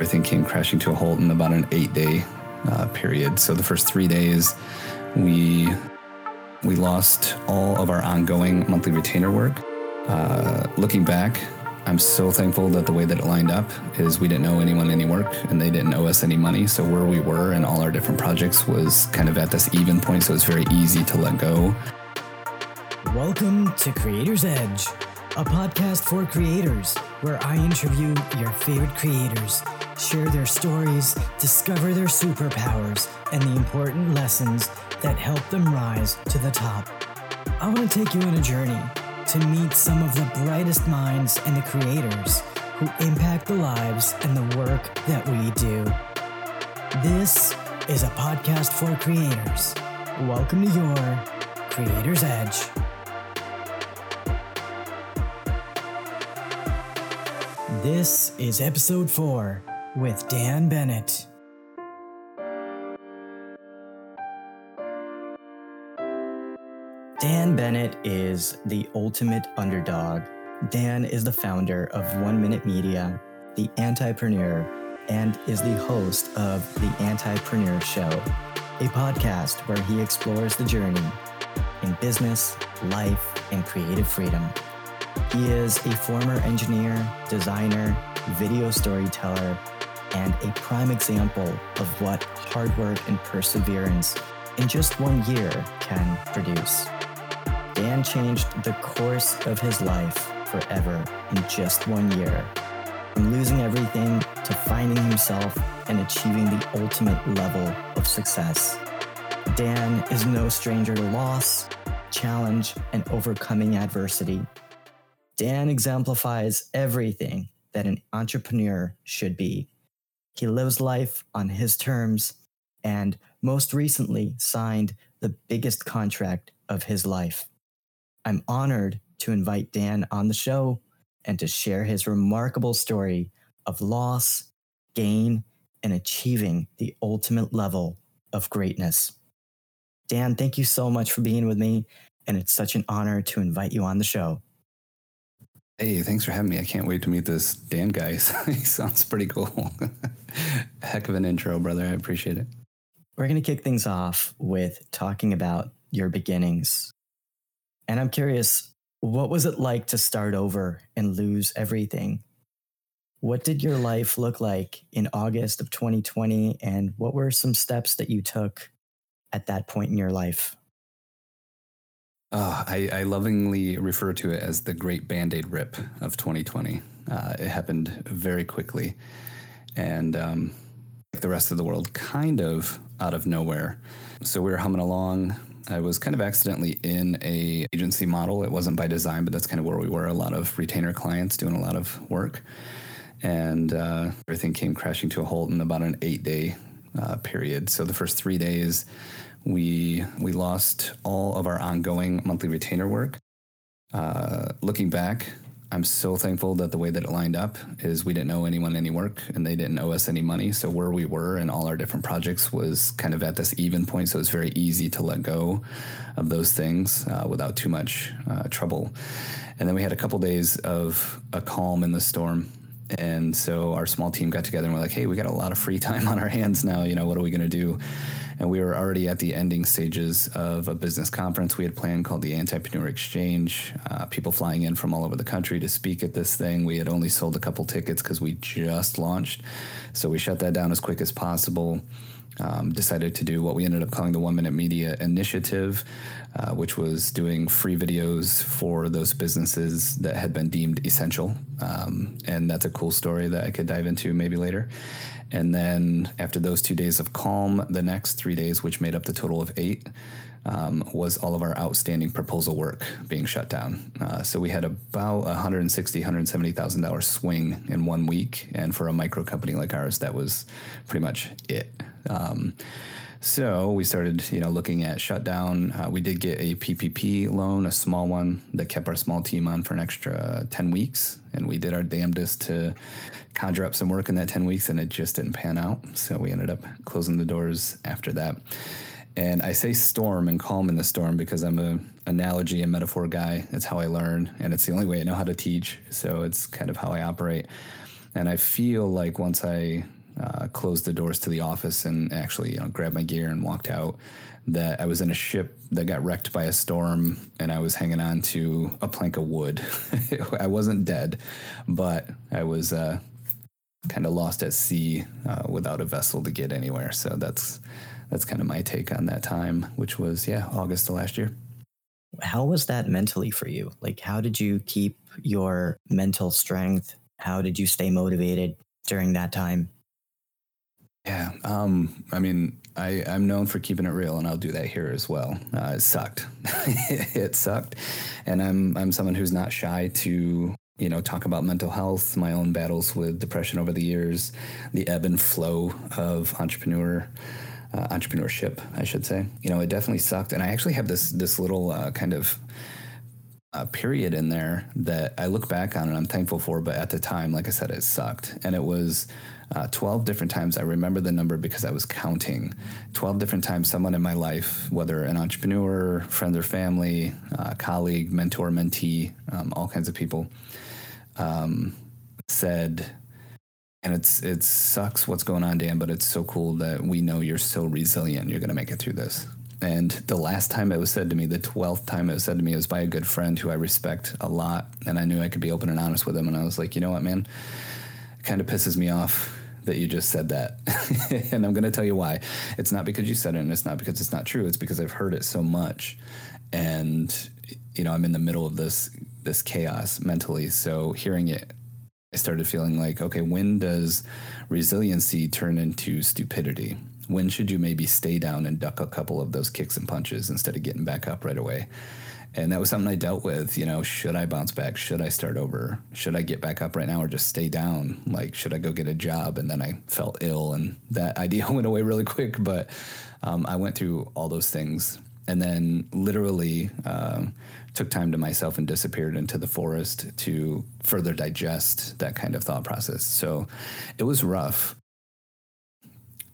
Everything came crashing to a halt in about an eight day uh, period. So the first three days, we we lost all of our ongoing monthly retainer work. Uh, looking back, I'm so thankful that the way that it lined up is we didn't owe anyone any work and they didn't owe us any money. So where we were and all our different projects was kind of at this even point. So it's very easy to let go. Welcome to Creator's Edge, a podcast for creators where I interview your favorite creators share their stories, discover their superpowers, and the important lessons that help them rise to the top. I want to take you on a journey to meet some of the brightest minds and the creators who impact the lives and the work that we do. This is a podcast for creators. Welcome to your Creator's Edge. This is episode 4 with Dan Bennett. Dan Bennett is the ultimate underdog. Dan is the founder of One Minute Media, the Antipreneur, and is the host of the Antipreneur Show, a podcast where he explores the journey in business, life, and creative freedom. He is a former engineer, designer, video storyteller, and a prime example of what hard work and perseverance in just one year can produce. Dan changed the course of his life forever in just one year, from losing everything to finding himself and achieving the ultimate level of success. Dan is no stranger to loss, challenge, and overcoming adversity. Dan exemplifies everything that an entrepreneur should be he lives life on his terms and most recently signed the biggest contract of his life. I'm honored to invite Dan on the show and to share his remarkable story of loss, gain, and achieving the ultimate level of greatness. Dan, thank you so much for being with me, and it's such an honor to invite you on the show. Hey, thanks for having me. I can't wait to meet this Dan guy. he sounds pretty cool. Heck of an intro, brother. I appreciate it. We're going to kick things off with talking about your beginnings. And I'm curious, what was it like to start over and lose everything? What did your life look like in August of 2020? And what were some steps that you took at that point in your life? Oh, I, I, lovingly refer to it as the great band aid rip of 2020. Uh, it happened very quickly. And um, like the rest of the world, kind of out of nowhere. So we were humming along. I was kind of accidentally in a agency model. It wasn't by design, but that's kind of where we were. A lot of retainer clients doing a lot of work, and uh, everything came crashing to a halt in about an eight day uh, period. So the first three days, we we lost all of our ongoing monthly retainer work. Uh, looking back, I'm so thankful that the way that it lined up is we didn't owe anyone any work and they didn't owe us any money. So where we were and all our different projects was kind of at this even point. So it's very easy to let go of those things uh, without too much uh, trouble. And then we had a couple days of a calm in the storm. And so our small team got together and we're like, hey, we got a lot of free time on our hands now. You know, what are we going to do? And we were already at the ending stages of a business conference we had planned called the Antipreneur Exchange. Uh, people flying in from all over the country to speak at this thing. We had only sold a couple tickets because we just launched, so we shut that down as quick as possible. Um, decided to do what we ended up calling the One Minute Media Initiative, uh, which was doing free videos for those businesses that had been deemed essential. Um, and that's a cool story that I could dive into maybe later. And then after those two days of calm, the next three days, which made up the total of eight, um, was all of our outstanding proposal work being shut down. Uh, so we had about a hundred and sixty, hundred seventy thousand dollars swing in one week, and for a micro company like ours, that was pretty much it. Um, so we started, you know, looking at shutdown. Uh, we did get a PPP loan, a small one that kept our small team on for an extra ten weeks, and we did our damnedest to conjure up some work in that 10 weeks and it just didn't pan out. So we ended up closing the doors after that. And I say storm and calm in the storm because I'm a analogy and metaphor guy. That's how I learn, and it's the only way I know how to teach. So it's kind of how I operate. And I feel like once I uh, closed the doors to the office and actually you know grabbed my gear and walked out, that I was in a ship that got wrecked by a storm and I was hanging on to a plank of wood. I wasn't dead, but I was uh, kind of lost at sea uh, without a vessel to get anywhere. So that's that's kind of my take on that time, which was yeah August of last year. How was that mentally for you? Like, how did you keep your mental strength? How did you stay motivated during that time? Yeah, um, I mean, I, I'm known for keeping it real, and I'll do that here as well. Uh, it sucked. it sucked, and I'm I'm someone who's not shy to you know talk about mental health, my own battles with depression over the years, the ebb and flow of entrepreneur. Uh, entrepreneurship, I should say. You know, it definitely sucked, and I actually have this this little uh, kind of uh, period in there that I look back on and I'm thankful for. But at the time, like I said, it sucked, and it was uh, 12 different times. I remember the number because I was counting 12 different times someone in my life, whether an entrepreneur, friend or family, uh, colleague, mentor, mentee, um, all kinds of people, um, said, and it's it sucks what's going on, Dan, but it's so cool that we know you're so resilient. You're going to make it through this. And the last time it was said to me, the 12th time it was said to me, it was by a good friend who I respect a lot. And I knew I could be open and honest with him. And I was like, you know what, man? It kind of pisses me off that you just said that. and I'm going to tell you why. It's not because you said it and it's not because it's not true. It's because I've heard it so much. And, you know, I'm in the middle of this this chaos mentally. So hearing it, I started feeling like, okay, when does resiliency turn into stupidity? When should you maybe stay down and duck a couple of those kicks and punches instead of getting back up right away? And that was something I dealt with. You know, should I bounce back? Should I start over? Should I get back up right now or just stay down? Like, should I go get a job? And then I felt ill, and that idea went away really quick. But um, I went through all those things, and then literally um, took time to myself and disappeared into the forest to further digest that kind of thought process. So it was rough.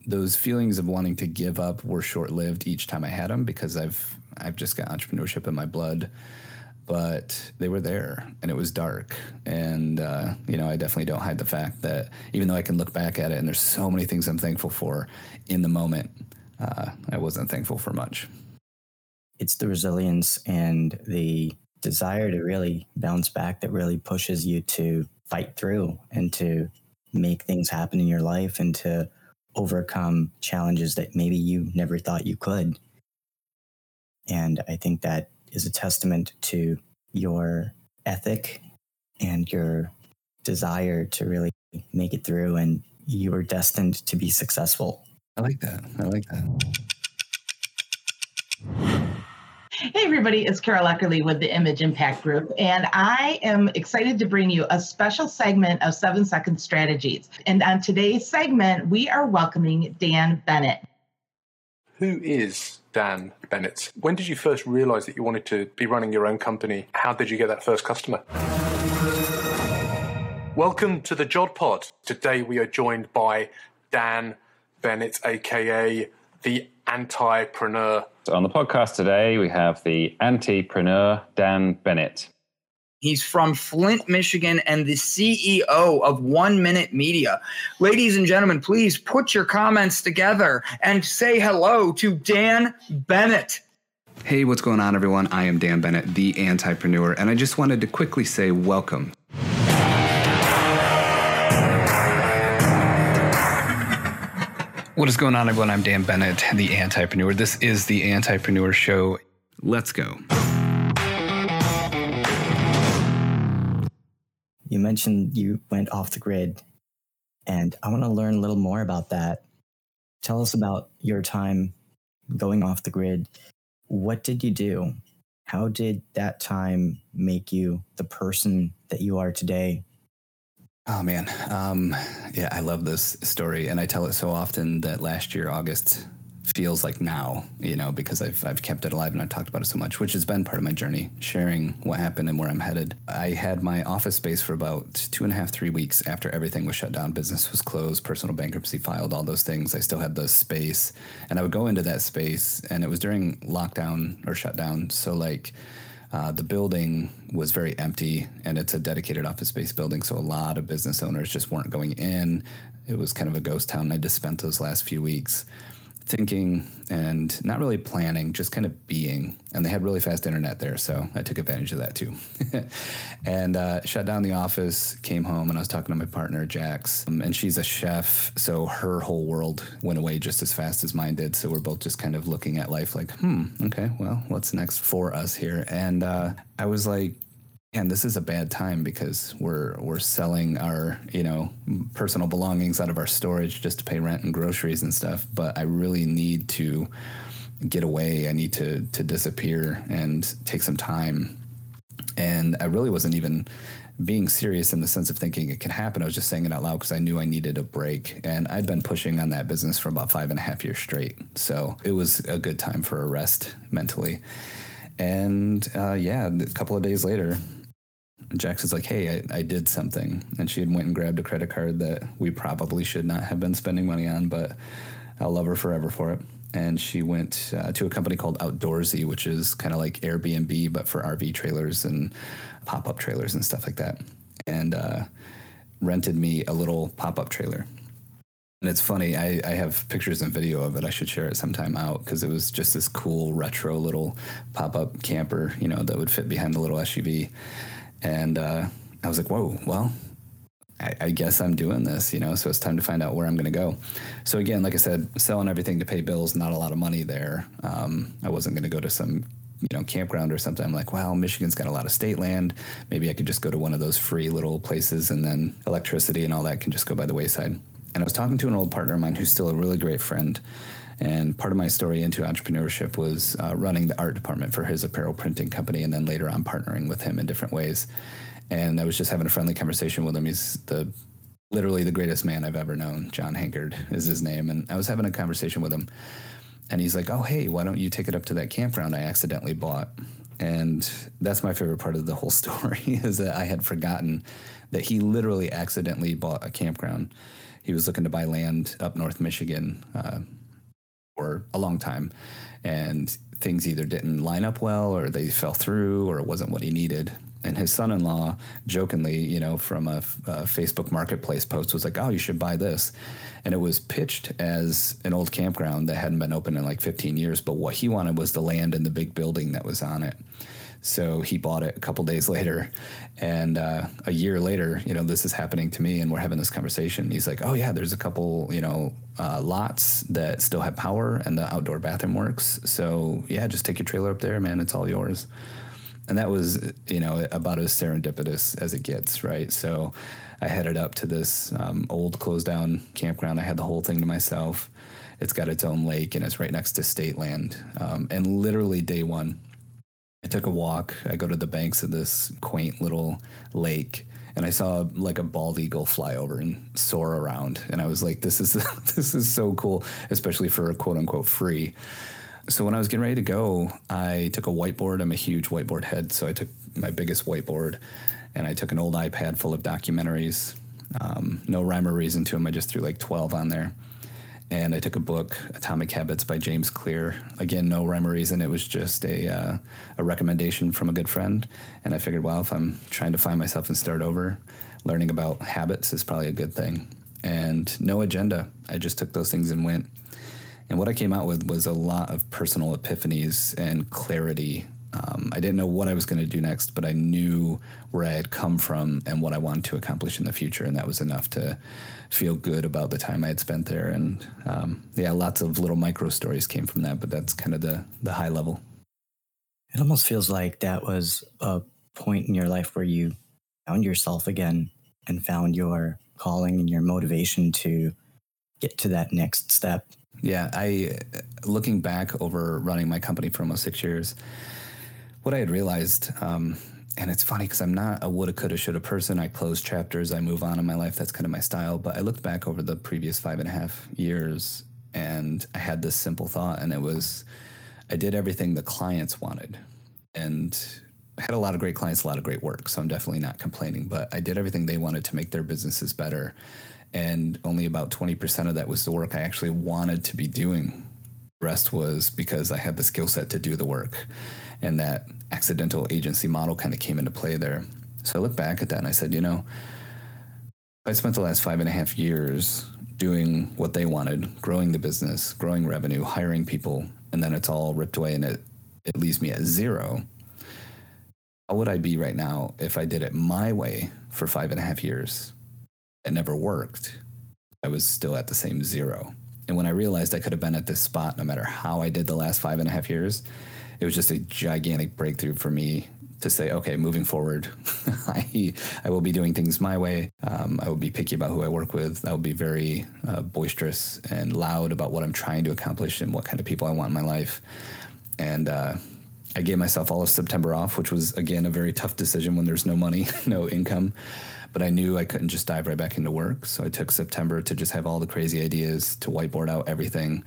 Those feelings of wanting to give up were short lived each time I had them because I've I've just got entrepreneurship in my blood. But they were there, and it was dark. And uh, you know, I definitely don't hide the fact that even though I can look back at it, and there's so many things I'm thankful for in the moment, uh, I wasn't thankful for much. It's the resilience and the desire to really bounce back that really pushes you to fight through and to make things happen in your life and to overcome challenges that maybe you never thought you could. And I think that is a testament to your ethic and your desire to really make it through. And you are destined to be successful. I like that. I like that. Hey, everybody, it's Carol Eckerly with the Image Impact Group, and I am excited to bring you a special segment of Seven Second Strategies. And on today's segment, we are welcoming Dan Bennett. Who is Dan Bennett. When did you first realize that you wanted to be running your own company? How did you get that first customer? Welcome to the Jod Pod. Today we are joined by Dan Bennett, aka the Antipreneur. On the podcast today, we have the Antipreneur, Dan Bennett. He's from Flint, Michigan, and the CEO of One Minute Media. Ladies and gentlemen, please put your comments together and say hello to Dan Bennett. Hey, what's going on, everyone? I am Dan Bennett, the Antipreneur, and I just wanted to quickly say welcome. What is going on, everyone? I'm Dan Bennett, the Antipreneur. This is the Antipreneur Show. Let's go. You mentioned you went off the grid, and I want to learn a little more about that. Tell us about your time going off the grid. What did you do? How did that time make you the person that you are today? Oh man, um, yeah, I love this story, and I tell it so often that last year, August, feels like now, you know, because I've, I've kept it alive and I've talked about it so much, which has been part of my journey, sharing what happened and where I'm headed. I had my office space for about two and a half, three weeks after everything was shut down. Business was closed, personal bankruptcy filed, all those things. I still had the space. And I would go into that space, and it was during lockdown or shutdown. So, like, Uh, the building was very empty and it's a dedicated office space building. So a lot of business owners just weren't going in. It was kind of a ghost town. I just spent those last few weeks thinking and not really planning, just kind of being. And they had really fast internet there, so I took advantage of that too. and uh, shut down the office, came home, and I was talking to my partner, Jax, um, and she's a chef, so her whole world went away just as fast as mine did. So we're both just kind of looking at life like, hmm, okay, well, what's next for us here? And uh, I was like, and this is a bad time because we're we're selling our you know personal belongings out of our storage just to pay rent and groceries and stuff but i really need to get away. I need to to disappear and take some time. And i really wasn't even being serious in the sense of thinking it could happen. I was just saying it out loud because i knew i needed a break. And i'd been pushing on that business for about five and a half years straight. So it was a good time for a rest mentally. And uh, yeah, a couple of days later, Jackson's like, hey, I, I, did something. And she had went and grabbed a credit card that we probably should not have been spending money on, but I'll love her forever for it. And she went uh, to a company called Outdoorsy, which is kind of like Airbnb, but for RV trailers and pop up trailers and stuff like that. And uh, rented me a little pop up trailer. And it's funny, I, I have pictures and video of it. I should share it sometime out because it was just this cool retro little pop up camper, you know, that would fit behind the little SUV and uh, I was like, whoa, well, I, I, guess I'm doing this, you know, so it's time to find out where I'm going to go. So again, like I said, selling everything to pay bills, not a lot of money there. Um, I wasn't going to go to some, you know, campground or something. I'm like, well, Michigan's got a lot of state land. Maybe I could just go to one of those free little places and then electricity and all that can just go by the wayside. And I was talking to an old partner of mine who's still a really great friend. And part of my story into entrepreneurship was uh, running the art department for his apparel printing company, and then later on partnering with him in different ways. And I was just having a friendly conversation with him. He's the literally the greatest man I've ever known. John Hankard is his name, and I was having a conversation with him, and he's like, "Oh, hey, why don't you take it up to that campground I accidentally bought?" And that's my favorite part of the whole story is that I had forgotten that he literally accidentally bought a campground. He was looking to buy land up North Michigan. Uh, for a long time, and things either didn't line up well, or they fell through, or it wasn't what he needed. And his son-in-law, jokingly, you know, from a, a Facebook Marketplace post, was like, "Oh, you should buy this," and it was pitched as an old campground that hadn't been open in like 15 years. But what he wanted was the land and the big building that was on it. So he bought it a couple days later, and uh, a year later, you know, this is happening to me, and we're having this conversation. He's like, "Oh yeah, there's a couple, you know, uh, lots that still have power, and the outdoor bathroom works. So yeah, just take your trailer up there, man. It's all yours." And that was, you know, about as serendipitous as it gets, right? So I headed up to this um, old closed down campground. I had the whole thing to myself. It's got its own lake and it's right next to state land. Um, and literally day one, I took a walk. I go to the banks of this quaint little lake and I saw like a bald eagle fly over and soar around. And I was like, this is this is so cool, especially for quote unquote free. So when I was getting ready to go, I took a whiteboard. I'm a huge whiteboard head, so I took my biggest whiteboard and I took an old iPad full of documentaries. Um, no rhyme or reason to them. I just threw like 12 on there and I took a book, Atomic Habits by James Clear. Again, no rhyme or reason. It was just a uh, a recommendation from a good friend, and I figured, well, if I'm trying to find myself and start over, learning about habits is probably a good thing. And no agenda. I just took those things and went. And what I came out with was a lot of personal epiphanies and clarity um, I didn't know what I was going to do next, but I knew where I had come from and what I wanted to accomplish in the future, and that was enough to feel good about the time I had spent there. And um, yeah, lots of little micro stories came from that, but that's kind of the the high level. It almost feels like that was a point in your life where you found yourself again and found your calling and your motivation to get to that next step. Yeah, I looking back over running my company for almost six years what I had realized, um, and it's funny because I'm not a woulda, coulda, shoulda person. I close chapters, I move on in my life. That's kind of my style. But I looked back over the previous five and a half years and I had this simple thought, and it was I did everything the clients wanted. And I had a lot of great clients, a lot of great work. So I'm definitely not complaining, but I did everything they wanted to make their businesses better. And only about 20% of that was the work I actually wanted to be doing rest was because I had the skill set to do the work. And that accidental agency model kind of came into play there. So I look back at that and I said, you know, I spent the last five and a half years doing what they wanted, growing the business, growing revenue, hiring people, and then it's all ripped away and it, it leaves me at zero. How would I be right now if I did it my way for five and a half years? It never worked. I was still at the same zero. And when I realized I could have been at this spot no matter how I did the last five and a half years, it was just a gigantic breakthrough for me to say, okay, moving forward, I, I will be doing things my way. Um, I will be picky about who I work with. I will be very uh, boisterous and loud about what I'm trying to accomplish and what kind of people I want in my life. And uh, I gave myself all of September off, which was, again, a very tough decision when there's no money, no income. But I knew I couldn't just dive right back into work. So I took September to just have all the crazy ideas, to whiteboard out everything.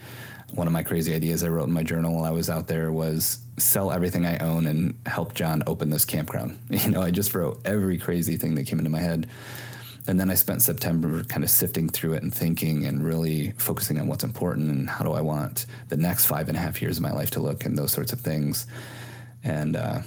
One of my crazy ideas I wrote in my journal while I was out there was sell everything I own and help John open this campground. You know, I just wrote every crazy thing that came into my head. And then I spent September kind of sifting through it and thinking and really focusing on what's important and how do I want the next five and a half years of my life to look and those sorts of things. And uh,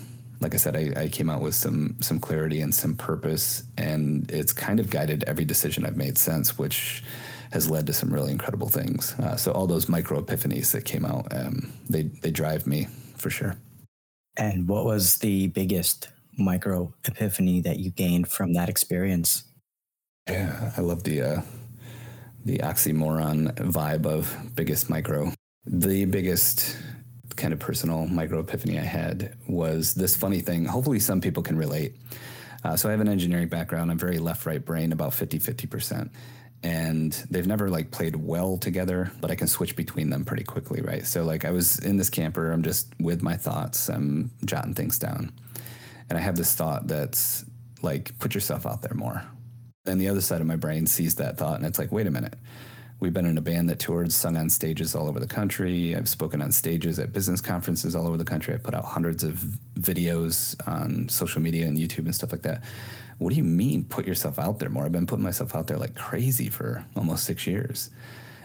like I said, I, I, came out with some some clarity and some purpose, and it's kind of guided every decision I've made since, which has led to some really incredible things. Uh, so all those micro epiphanies that came out, um, they they drive me for sure. And what was the biggest micro epiphany that you gained from that experience? Yeah, I love the uh, the oxymoron vibe of biggest micro. The biggest kind of personal micro epiphany I had was this funny thing. Hopefully, some people can relate. Uh, so, I have an engineering background. I'm very left right brain, about 50 50%. And they've never like played well together, but I can switch between them pretty quickly, right? So, like, I was in this camper, I'm just with my thoughts, I'm jotting things down. And I have this thought that's like, put yourself out there more. And the other side of my brain sees that thought and it's like, wait a minute We've been in a band that toured, sung on stages all over the country. I've spoken on stages at business conferences all over the country. I've put out hundreds of videos on social media and YouTube and stuff like that. What do you mean, put yourself out there more? I've been putting myself out there like crazy for almost six years.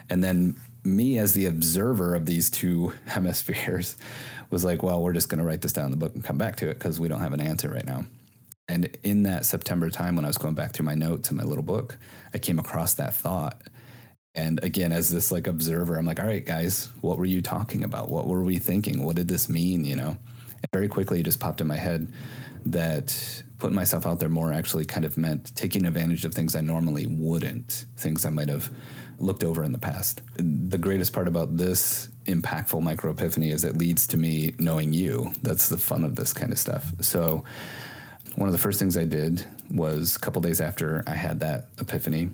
And then me, as the observer of these two hemispheres, was like, well, we're just going to write this down in the book and come back to it because we don't have an answer right now. And in that September time when I was going back through my notes in my little book, I came across that thought and again, as this like observer, I'm like, all right, guys, what were you talking about? What were we thinking? What did this mean? You know, and very quickly it just popped in my head that putting myself out there more actually kind of meant taking advantage of things I normally wouldn't, things I might have looked over in the past. The greatest part about this impactful micro epiphany is it leads to me knowing you. That's the fun of this kind of stuff. So, one of the first things I did was a couple days after I had that epiphany,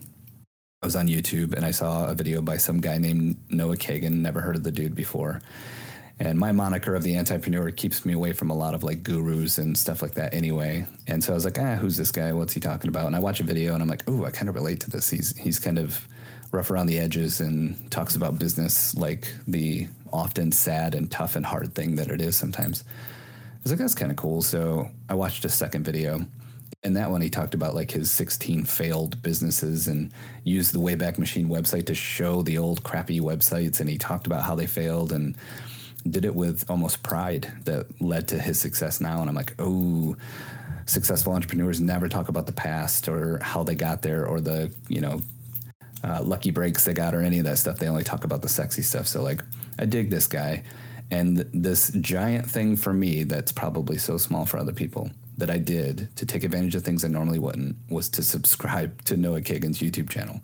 I was on YouTube and I saw a video by some guy named Noah Kagan. Never heard of the dude before. And my moniker of the Antipreneur keeps me away from a lot of like gurus and stuff like that anyway. And so I was like, ah, who's this guy? What's he talking about? And I watch a video and I'm like, oh, I kind of relate to this. He's he's kind of rough around the edges and talks about business like the often sad and tough and hard thing that it is sometimes. I was like, that's kind of cool. So I watched a second video And that one he talked about like his 16 failed businesses and used the wayback machine website to show the old crappy websites and he talked about how they failed and did it with almost pride that led to his success now. And i'm like oh successful entrepreneurs never talk about the past or how they got there or the you know uh, lucky breaks they got or any of that stuff. They only talk about the sexy stuff. So like i dig this guy. And this giant thing for me that's probably so small for other people that I did to take advantage of things I normally wouldn't was to subscribe to Noah Kagan's YouTube channel.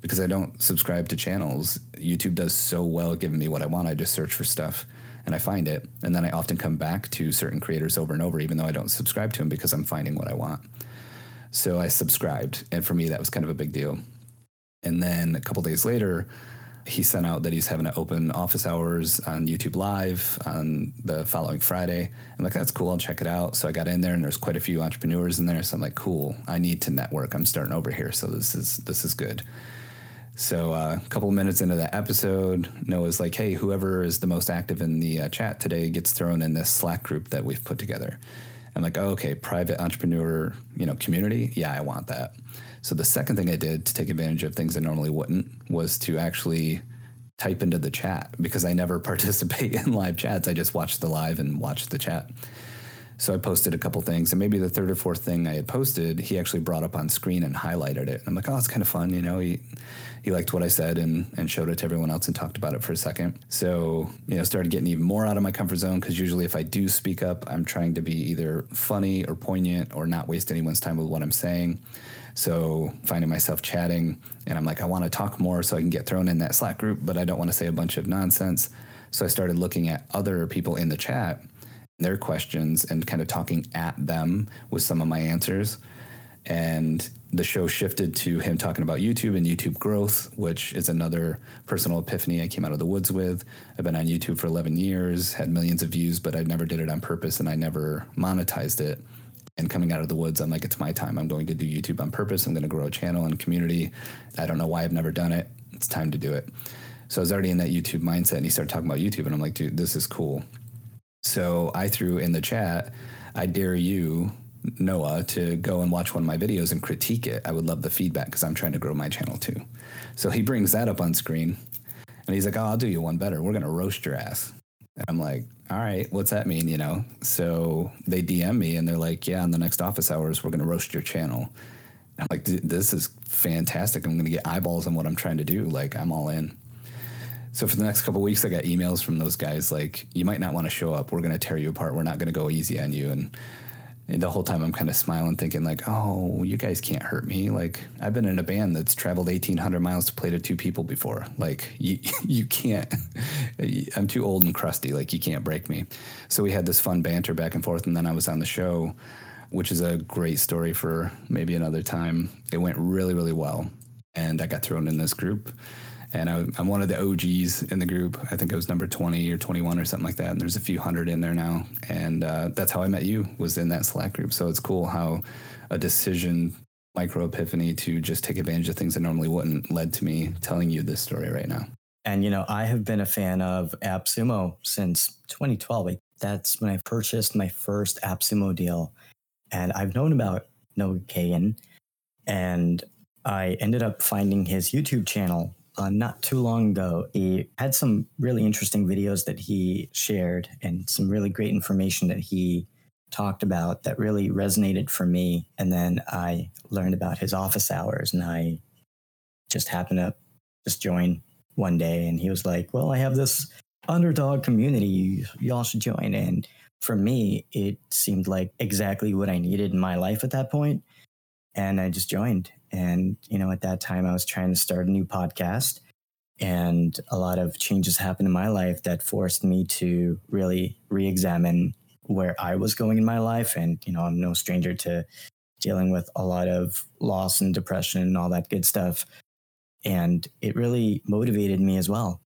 Because I don't subscribe to channels, YouTube does so well giving me what I want. I just search for stuff and I find it. And then I often come back to certain creators over and over, even though I don't subscribe to them because I'm finding what I want. So I subscribed. And for me, that was kind of a big deal. And then a couple days later, he sent out that he's having an open office hours on YouTube Live on the following Friday. I'm like, that's cool. I'll check it out. So I got in there, and there's quite a few entrepreneurs in there. So I'm like, cool. I need to network. I'm starting over here, so this is this is good. So uh, a couple of minutes into that episode, Noah's like, hey, whoever is the most active in the uh, chat today gets thrown in this Slack group that we've put together. I'm like, oh, okay, private entrepreneur, you know, community. Yeah, I want that. So the second thing I did to take advantage of things I normally wouldn't was to actually type into the chat because I never participate in live chats. I just watch the live and watch the chat. So I posted a couple things, and maybe the third or fourth thing I had posted, he actually brought up on screen and highlighted it. And I'm like, oh, it's kind of fun, you know. He he liked what I said and and showed it to everyone else and talked about it for a second. So you know, started getting even more out of my comfort zone because usually if I do speak up, I'm trying to be either funny or poignant or not waste anyone's time with what I'm saying. So finding myself chatting, and I'm like, I want to talk more so I can get thrown in that Slack group, but I don't want to say a bunch of nonsense. So I started looking at other people in the chat their questions and kind of talking at them with some of my answers. And the show shifted to him talking about YouTube and YouTube growth, which is another personal epiphany I came out of the woods with. I've been on YouTube for 11 years, had millions of views, but I never did it on purpose and I never monetized it. And coming out of the woods, I'm like, it's my time. I'm going to do YouTube on purpose. I'm going to grow a channel and community. I don't know why I've never done it. It's time to do it. So I was already in that YouTube mindset and he started talking about YouTube and I'm like, dude, this is cool. So I threw in the chat, I dare you, Noah, to go and watch one of my videos and critique it. I would love the feedback because I'm trying to grow my channel too. So he brings that up on screen and he's like, Oh, I'll do you one better. We're going to roast your ass. And I'm like, All right, what's that mean? You know? So they DM me and they're like, Yeah, in the next office hours, we're going to roast your channel. I'm like, This is fantastic. I'm going to get eyeballs on what I'm trying to do. Like, I'm all in. So for the next couple weeks, I got emails from those guys like, "You might not want to show up. We're going to tear you apart. We're not going to go easy on you." And, and the whole time, I'm kind of smiling, thinking like, "Oh, you guys can't hurt me. Like I've been in a band that's traveled 1,800 miles to play to two people before. Like you, you can't. I'm too old and crusty. Like you can't break me." So we had this fun banter back and forth, and then I was on the show, which is a great story for maybe another time. It went really, really well, and I got thrown in this group and I, am one of the OGs in the group. I think I was number 20 or 21 or something like that. And there's a few hundred in there now, and uh, that's how I met you. Was in that Slack group. So it's cool how a decision, micro epiphany to just take advantage of things that normally wouldn't, led to me telling you this story right now. And you know, I have been a fan of AppSumo since 2012. That's when I purchased my first AppSumo deal, and I've known about Noah Kagan, and I ended up finding his YouTube channel uh, not too long ago. He had some really interesting videos that he shared and some really great information that he talked about that really resonated for me. And then I learned about his office hours and I just happened to just join one day and he was like, Well, I have this underdog community. Y'all should join. And for me, it seemed like exactly what I needed in my life at that point. And I just joined. And, you know, at that time, I was trying to start a new podcast. And a lot of changes happened in my life that forced me to really re examine where I was going in my life. And, you know, I'm no stranger to dealing with a lot of loss and depression and all that good stuff. And it really motivated me as well.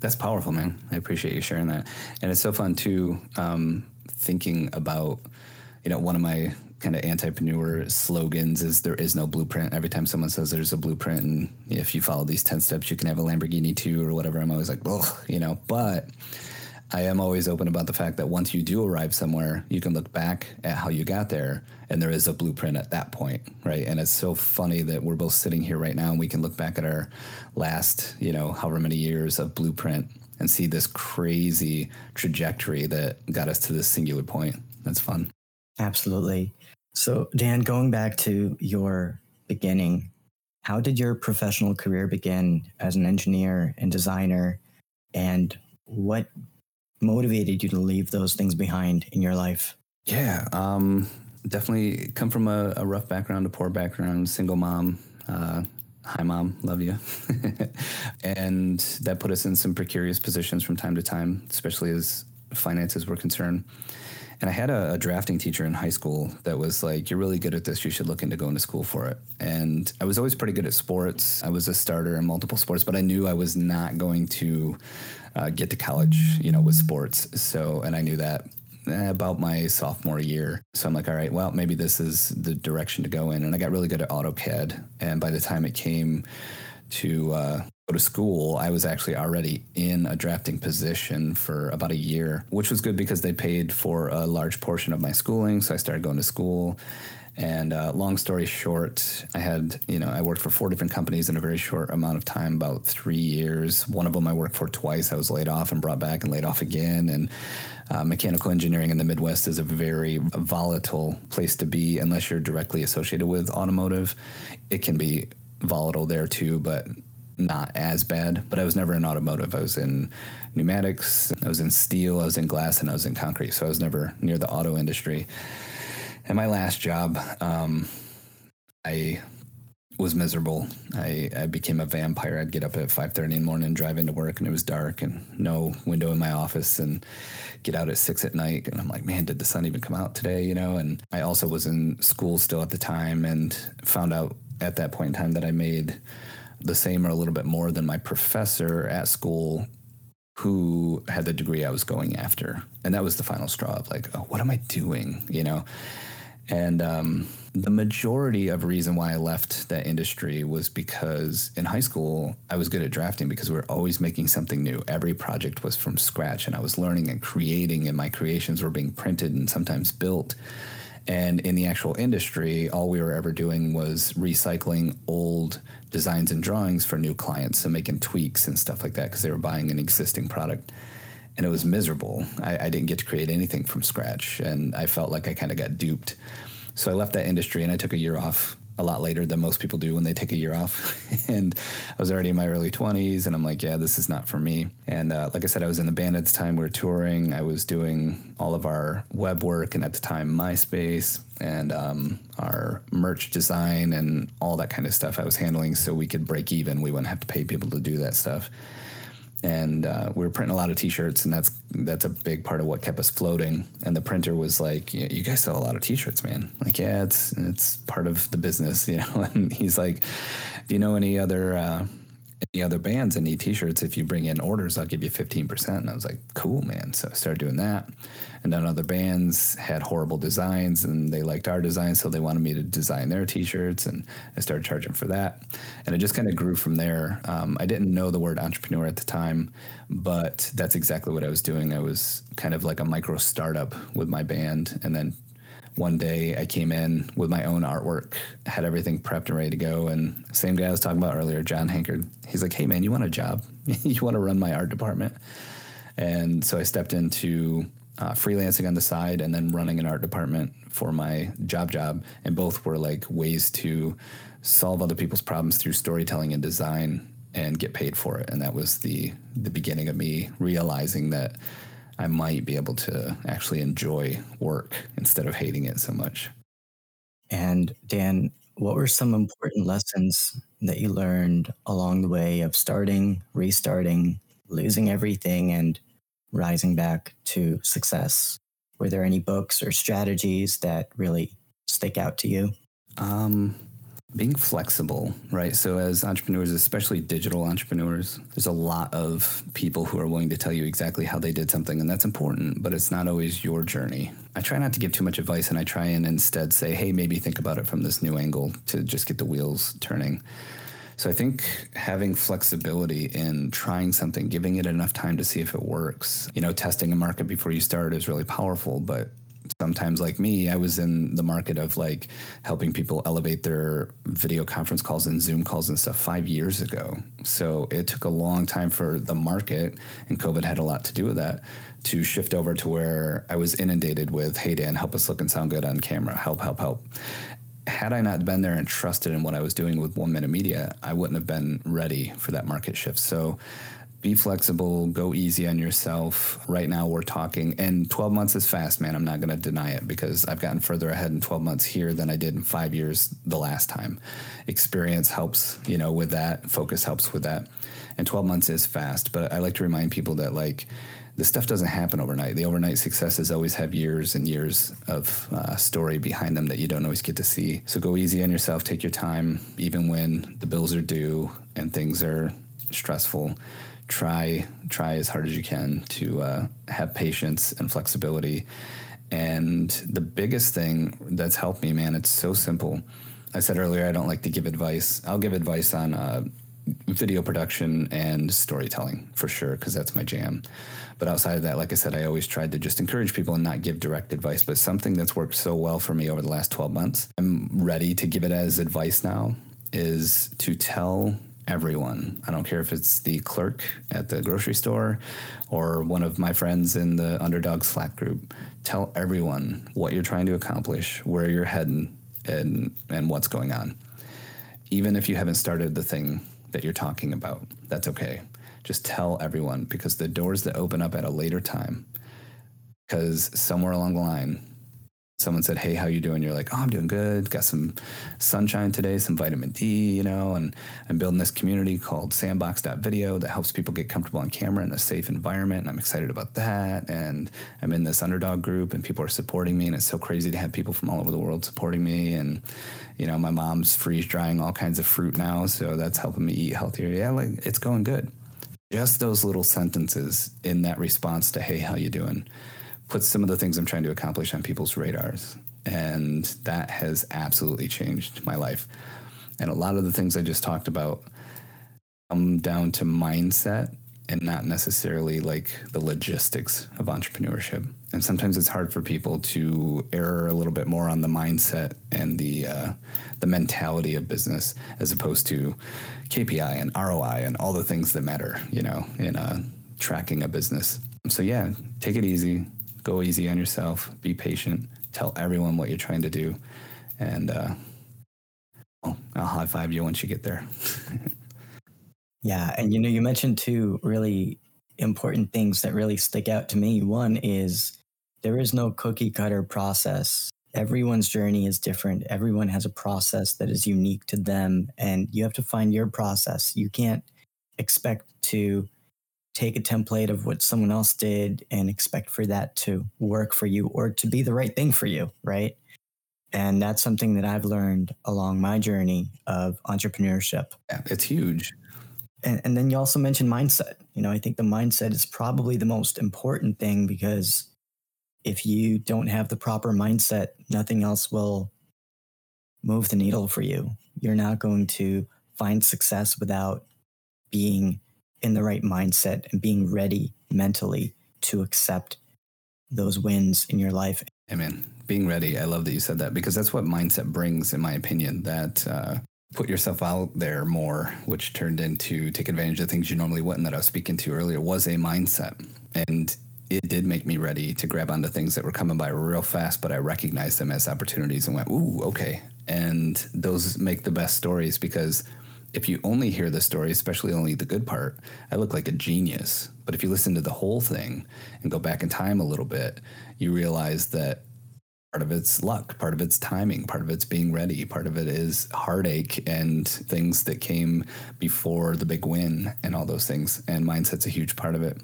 That's powerful, man. I appreciate you sharing that. And it's so fun too, um, thinking about, you know, one of my kind of anti-preneur slogans is there is no blueprint. Every time someone says there's a blueprint and if you follow these 10 steps, you can have a Lamborghini too or whatever, I'm always like, well, you know, but I am always open about the fact that once you do arrive somewhere, you can look back at how you got there and there is a blueprint at that point, right? And it's so funny that we're both sitting here right now and we can look back at our last, you know, however many years of blueprint and see this crazy trajectory that got us to this singular point. That's fun. Absolutely. So, Dan, going back to your beginning, how did your professional career begin as an engineer and designer? And what motivated you to leave those things behind in your life? Yeah, um, definitely come from a, a, rough background, a poor background, single mom. Uh, hi, mom, love you. and that put us in some precarious positions from time to time, especially as finances were concerned. And I had a, a, drafting teacher in high school that was like, You're really good at this. You should look into going to school for it. And I was always pretty good at sports. I was a starter in multiple sports, but I knew I was not going to uh, get to college, you know, with sports. So, and I knew that eh, about my sophomore year. So I'm like, all right, well, maybe this is the direction to go in. And I got really good at AutoCAD. And by the time it came to uh, go to school, I was actually already in a drafting position for about a year, which was good because they paid for a large portion of my schooling. So I started going to school. And uh, long story short, I had, you know, I worked for four different companies in a very short amount of time, about three years. One of them I worked for twice. I was laid off and brought back and laid off again. And uh, mechanical engineering in the Midwest is a very volatile place to be unless you're directly associated with automotive. It can be volatile there too, but not as bad. But I was never in automotive. I was in pneumatics, I was in steel, I was in glass, and I was in concrete. So I was never near the auto industry. And my last job, um, I was miserable. I, I became a vampire. I'd get up at 5.30 in the morning, drive into work, and it was dark and no window in my office and get out at 6 at night. And I'm like, man, did the sun even come out today? You know, and I also was in school still at the time and found out at that point in time that I made the same or a little bit more than my professor at school who had the degree I was going after. And that was the final straw of like, oh, what am I doing? You know? And um, the majority of reason why I left that industry was because in high school I was good at drafting because we were always making something new. Every project was from scratch, and I was learning and creating, and my creations were being printed and sometimes built. And in the actual industry, all we were ever doing was recycling old designs and drawings for new clients, so making tweaks and stuff like that because they were buying an existing product and it was miserable. I, I, didn't get to create anything from scratch, and I felt like I kind of got duped. So I left that industry and I took a year off a lot later than most people do when they take a year off. and I was already in my early 20s, and I'm like, yeah, this is not for me. And uh, like I said, I was in the band at the time. We were touring. I was doing all of our web work, and at the time, MySpace and um, our merch design and all that kind of stuff I was handling so we could break even. We wouldn't have to pay people to do that stuff and uh, we were printing a lot of T-shirts, and that's that's a big part of what kept us floating. And the printer was like, "You guys sell a lot of T-shirts, man." Like, yeah, it's it's part of the business, you know. And he's like, "Do you know any other?" Uh, any other bands that need t-shirts if you bring in orders i'll give you 15% and i was like cool man. So i started doing that. And then other bands had horrible designs and they liked our design so they wanted me to design their t-shirts and i started charging for that. And it just kind of grew from there. Um, i didn't know the word entrepreneur at the time but that's exactly what i was doing. I was kind of like a micro startup with my band and then one day I came in with my own artwork, had everything prepped and ready to go. And same guy I was talking about earlier, John Hankard, he's like, Hey man, you want a job? you want to run my art department? And so I stepped into uh, freelancing on the side and then running an art department for my job job. And both were like ways to solve other people's problems through storytelling and design and get paid for it. And that was the the beginning of me realizing that I might be able to actually enjoy work instead of hating it so much. And Dan, what were some important lessons that you learned along the way of starting, restarting, losing everything, and rising back to success? Were there any books or strategies that really stick out to you? Um, being flexible, right? So, as entrepreneurs, especially digital entrepreneurs, there's a lot of people who are willing to tell you exactly how they did something, and that's important, but it's not always your journey. I try not to give too much advice, and I try and instead say, hey, maybe think about it from this new angle to just get the wheels turning. So, I think having flexibility in trying something, giving it enough time to see if it works, you know, testing a market before you start is really powerful, but sometimes like me i was in the market of like helping people elevate their video conference calls and zoom calls and stuff five years ago. So it took a long time for the market and covid had a lot to do with that to shift over to where i was inundated with hey dan help us look and sound good on camera. Help help help. Had I not been there and trusted in what I was doing with One Minute Media, I wouldn't have been ready for that market shift. So be flexible, go easy on yourself. Right now, we're talking, and 12 months is fast, man. I'm not going to deny it because I've gotten further ahead in 12 months here than I did in five years the last time. Experience helps, you know, with that, focus helps with that. And 12 months is fast, but I like to remind people that, like, this stuff doesn't happen overnight. The overnight successes always have years and years of uh, story behind them that you don't always get to see. So go easy on yourself, take your time, even when the bills are due and things are stressful try try as hard as you can to uh, have patience and flexibility. And the biggest thing that's helped me, man, it's so simple. I said earlier I don't like to give advice. I'll give advice on uh, video production and storytelling for sure, because that's my jam. But outside of that, like I said, I always tried to just encourage people and not give direct advice. But something that's worked so well for me over the last 12 months, I'm ready to give it as advice now, is to tell everyone. I don't care if it's the clerk at the grocery store or one of my friends in the underdog Slack group. Tell everyone what you're trying to accomplish, where you're heading, and and what's going on. Even if you haven't started the thing that you're talking about, that's okay. Just tell everyone because the doors that open up at a later time, because somewhere along the line, someone said, "Hey, how you doing?" You're like, "Oh, I'm doing good. Got some sunshine today, some vitamin D, you know." And I'm building this community called Sandbox.video that helps people get comfortable on camera in a safe environment, and I'm excited about that. And I'm in this underdog group, and people are supporting me, and it's so crazy to have people from all over the world supporting me. And you know, my mom's freeze drying all kinds of fruit now, so that's helping me eat healthier. Yeah, like it's going good. Just those little sentences in that response to "Hey, how you doing?" Puts some of the things I'm trying to accomplish on people's radars. And that has absolutely changed my life. And a lot of the things I just talked about come down to mindset and not necessarily like the logistics of entrepreneurship. And sometimes it's hard for people to err a little bit more on the mindset and the uh, the mentality of business as opposed to KPI and ROI and all the things that matter, you know, in uh, tracking a business. So yeah, take it easy, go easy on yourself, be patient, tell everyone what you're trying to do, and uh, I'll high five you once you get there. yeah, and you know, you mentioned two really important things that really stick out to me. One is there is no cookie cutter process. Everyone's journey is different. Everyone has a process that is unique to them, and you have to find your process. You can't expect to take a template of what someone else did and expect for that to work for you or to be the right thing for you, right? And that's something that I've learned along my journey of entrepreneurship. Yeah, it's huge. And, and then you also mentioned mindset. You know, I think the mindset is probably the most important thing because if you don't have the proper mindset, nothing else will move the needle for you. You're not going to find success without being in the right mindset and being ready mentally to accept those wins in your life. Amen. Being ready. I love that you said that because that's what mindset brings, in my opinion. That uh, put yourself out there more, which turned into take advantage of things you normally wouldn't. That I was speaking to earlier was a mindset, and it did make me ready to grab onto things that were coming by real fast. But I recognized them as opportunities and went, "Ooh, okay." And those make the best stories because if you only hear the story, especially only the good part, I look like a genius. But if you listen to the whole thing and go back in time a little bit, you realize that part of it's luck, part of it's timing, part of it's being ready, part of it is heartache and things that came before the big win and all those things. And mindset's a huge part of it.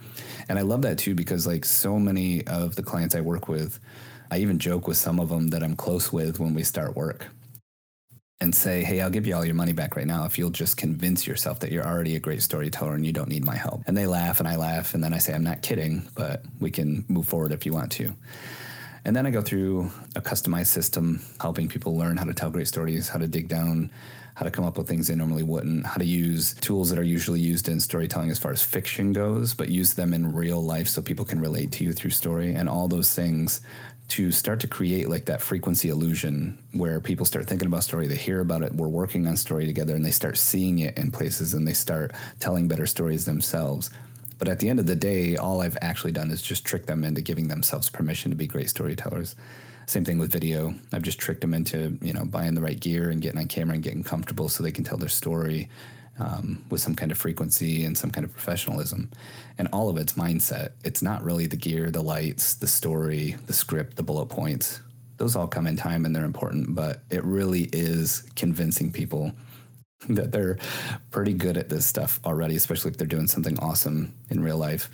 And I love that too because like so many of the clients I work with, I even joke with some of them that I'm close with when we start work and say, hey, I'll give you all your money back right now if you'll just convince yourself that you're already a great storyteller and you don't need my help. And they laugh and I laugh. And then I say, I'm not kidding, but we can move forward if you want to. And then I go through a customized system helping people learn how to tell great stories, how to dig down, how to come up with things they normally wouldn't, how to use tools that are usually used in storytelling as far as fiction goes, but use them in real life so people can relate to you through story and all those things to start to create like that frequency illusion where people start thinking about story, they hear about it, we're working on story together, and they start seeing it in places and they start telling better stories themselves. But at the end of the day, all I've actually done is just trick them into giving themselves permission to be great storytellers. Same thing with video. I've just tricked them into, you know, buying the right gear and getting on camera and getting comfortable so they can tell their story um, with some kind of frequency and some kind of professionalism. And all of it's mindset. It's not really the gear, the lights, the story, the script, the bullet points. Those all come in time and they're important, but it really is convincing people that they're pretty good at this stuff already, especially if they're doing something awesome in real life.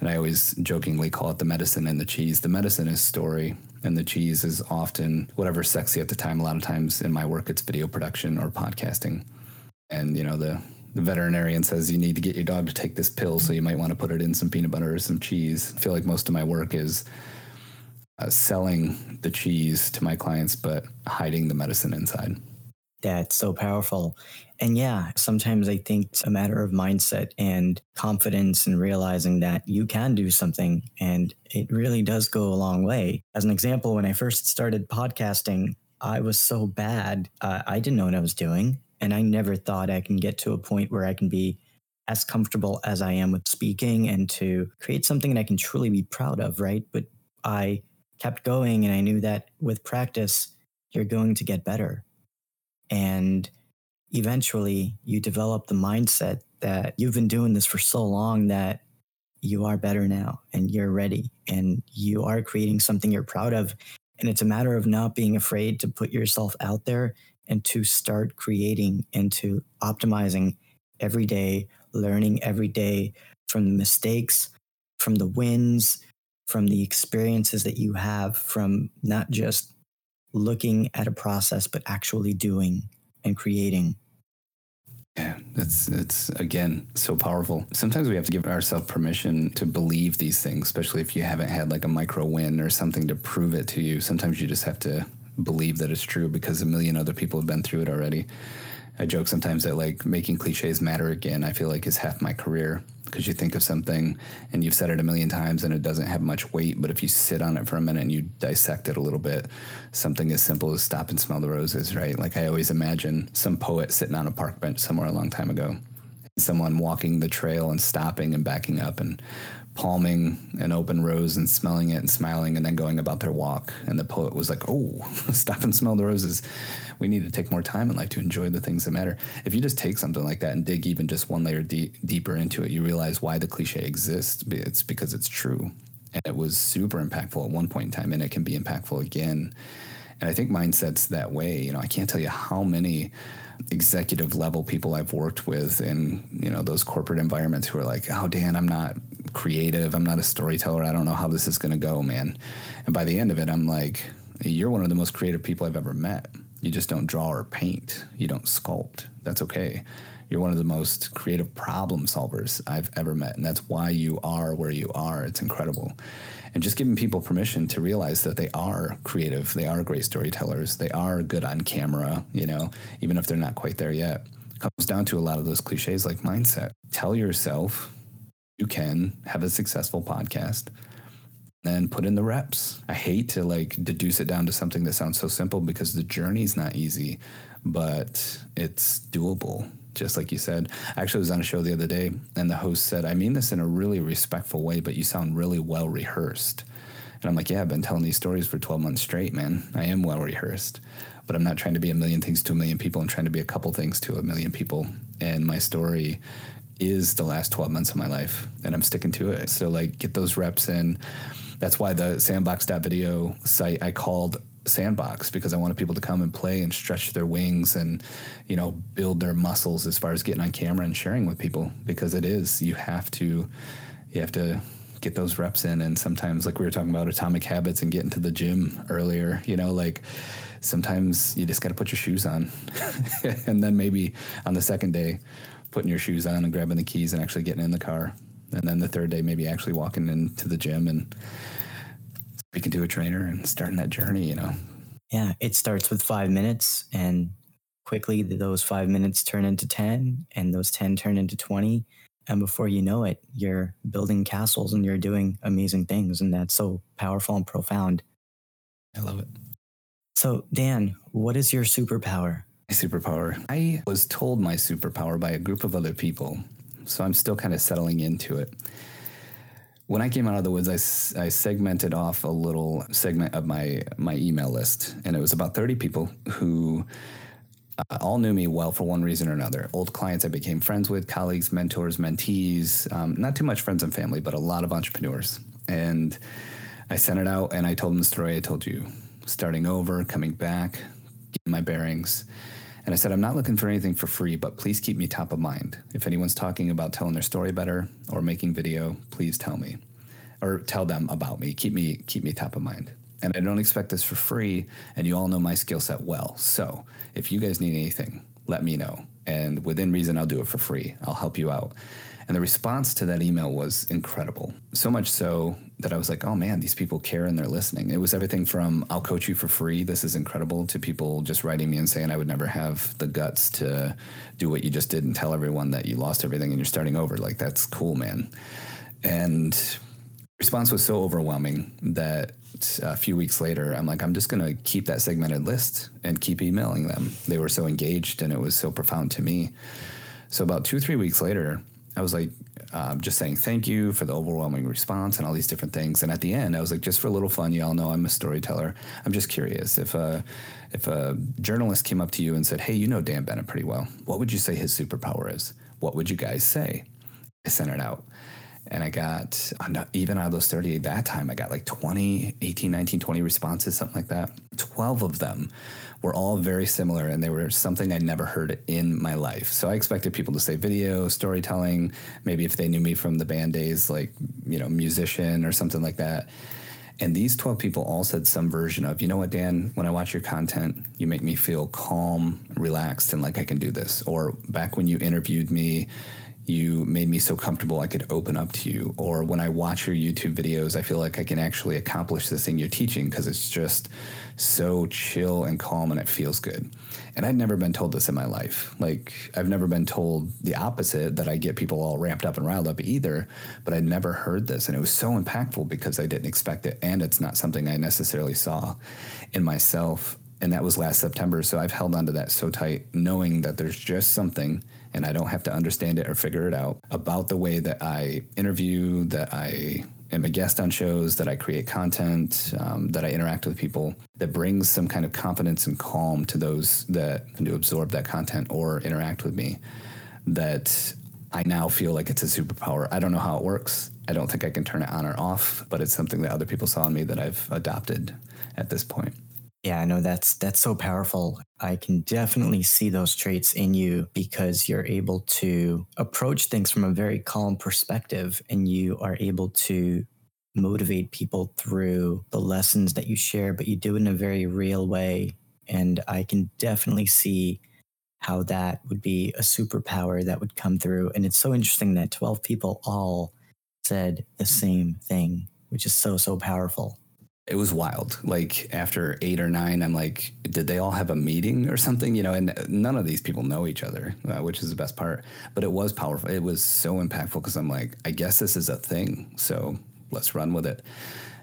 And I always jokingly call it the medicine and the cheese. The medicine is story, and the cheese is often whatever's sexy at the time. A lot of times in my work, it's video production or podcasting and you know the the veterinarian says you need to get your dog to take this pill, so you might want to put it in some peanut butter or some cheese. I feel like most of my work is uh, selling the cheese to my clients, but hiding the medicine inside. That's so powerful. And yeah, sometimes I think it's a matter of mindset and confidence and realizing that you can do something. And it really does go a long way. As an example, when I first started podcasting, I was so bad. Uh, I didn't know what I was doing. And I never thought I can get to a point where I can be as comfortable as I am with speaking and to create something that I can truly be proud of, right? But I kept going and I knew that with practice, you're going to get better. And eventually you develop the mindset that you've been doing this for so long that you are better now and you're ready and you are creating something you're proud of. And it's a matter of not being afraid to put yourself out there and to start creating and to optimizing every day, learning every day from the mistakes, from the wins, from the experiences that you have, from not just looking at a process, but actually doing and creating. Yeah, it's it's again so powerful. Sometimes we have to give ourselves permission to believe these things, especially if you haven't had like a micro win or something to prove it to you. Sometimes you just have to believe that it's true because a million other people have been through it already. I joke sometimes that like making cliches matter again. I feel like is half my career because you think of something and you've said it a million times and it doesn't have much weight. But if you sit on it for a minute and you dissect it a little bit, something as simple as stop and smell the roses, right? Like I always imagine some poet sitting on a park bench somewhere a long time ago, someone walking the trail and stopping and backing up and palming an open rose and smelling it and smiling and then going about their walk. And the poet was like, Oh, stop and smell the roses. We need to take more time in life to enjoy the things that matter. If you just take something like that and dig even just one layer deep, deeper into it, you realize why the cliche exists. It's because it's true. And it was super impactful at one point in time, and it can be impactful again. And I think mindset's that way. You know, I can't tell you how many executive level people I've worked with in you know those corporate environments who are like, "Oh, Dan, I'm not creative. I'm not a storyteller. I don't know how this is going to go, man." And by the end of it, I'm like, "You're one of the most creative people I've ever met. You just don't draw or paint. You don't sculpt. That's okay. You're one of the most creative problem solvers I've ever met, and that's why you are where you are. It's incredible." And just giving people permission to realize that they are creative, they are great storytellers, they are good on camera, you know, even if they're not quite there yet. It comes down to a lot of those cliches like mindset. Tell yourself you can have a successful podcast and put in the reps. I hate to like deduce it down to something that sounds so simple because the journey's not easy, but it's doable just like you said. I actually was on a show the other day, and the host said, I mean this in a really respectful way, but you sound really well rehearsed. And I'm like, yeah, I've been telling these stories for 12 months straight, man. I am well rehearsed, but I'm not trying to be a million things to a million people. I'm trying to be a couple things to a million people. And my story is the last 12 months of my life, and I'm sticking to it. So, like, get those reps in. That's why the sandbox.video site I called sandbox because I wanted people to come and play and stretch their wings and you know build their muscles as far as getting on camera and sharing with people because it is you have to you have to get those reps in. And sometimes like we were talking about atomic habits and getting to the gym earlier you know like sometimes you just got to put your shoes on. And then maybe on the second day putting your shoes on and grabbing the keys and actually getting in the car. And then the third day maybe actually walking into the gym and speaking to a trainer and starting that journey, you know? Yeah, it starts with five minutes and quickly those five minutes turn into 10 and those 10 turn into 20. And before you know it, you're building castles and you're doing amazing things. And that's so powerful and profound. I love it. So, Dan, what is your superpower? My superpower. I was told my superpower by a group of other people. So I'm still kind of settling into it when I came out of the woods, I, I segmented off a little segment of my my email list, and it was about thirty people who uh, all knew me well for one reason or another. Old clients I became friends with, colleagues, mentors, mentees. Um, not too much friends and family, but a lot of entrepreneurs. And I sent it out, and I told them the story I told you, starting over, coming back, getting my bearings. And I said, I'm not looking for anything for free, but please keep me top of mind. If anyone's talking about telling their story better or making video, please tell me or tell them about me. Keep me keep me top of mind. And I don't expect this for free, and you all know my skill set well. So if you guys need anything, let me know. And within reason, I'll do it for free. I'll help you out. And the response to that email was incredible. So much so that I was like, oh man, these people care and they're listening. It was everything from I'll coach you for free, this is incredible, to people just writing me and saying I would never have the guts to do what you just did and tell everyone that you lost everything and you're starting over. Like, that's cool, man. And response was so overwhelming that uh, a few weeks later, I'm like, I'm just going to keep that segmented list and keep emailing them. They were so engaged and it was so profound to me. So, about two, three weeks later, I was like, um, just saying thank you for the overwhelming response and all these different things. And at the end, I was like, just for a little fun, y'all know I'm a storyteller. I'm just curious if a if a journalist came up to you and said, "Hey, you know Dan Bennett pretty well. What would you say his superpower is? What would you guys say?" I sent it out. And I got, even out of those 38 that time, I got like 20, 18, 19, 20 responses, something like that. 12 of them were all very similar and they were something I'd never heard in my life. So I expected people to say video, storytelling, maybe if they knew me from the band days, like, you know, musician or something like that. And these 12 people all said some version of, you know what, Dan, when I watch your content, you make me feel calm, relaxed, and like I can do this. Or back when you interviewed me, you made me so comfortable I could open up to you. Or when I watch your YouTube videos, I feel like I can actually accomplish the thing you're teaching because it's just so chill and calm and it feels good. And I'd never been told this in my life. Like, I've never been told the opposite that I get people all ramped up and riled up either, but I'd never heard this. And it was so impactful because I didn't expect it. And it's not something I necessarily saw in myself. And that was last September. So I've held on to that so tight, knowing that there's just something and I don't have to understand it or figure it out about the way that I interview, that I am a guest on shows, that I create content, um, that I interact with people, that brings some kind of confidence and calm to those that can to absorb that content or interact with me. That I now feel like it's a superpower. I don't know how it works. I don't think I can turn it on or off, but it's something that other people saw in me that I've adopted at this point. Yeah, I know that's that's so powerful. I can definitely see those traits in you because you're able to approach things from a very calm perspective and you are able to motivate people through the lessons that you share, but you do it in a very real way. And I can definitely see how that would be a superpower that would come through. And it's so interesting that 12 people all said the mm. same thing, which is so, so powerful it was wild. Like after eight or nine, I'm like, did they all have a meeting or something? You know, and none of these people know each other, uh, which is the best part. But it was powerful. It was so impactful because I'm like, I guess this is a thing. So let's run with it.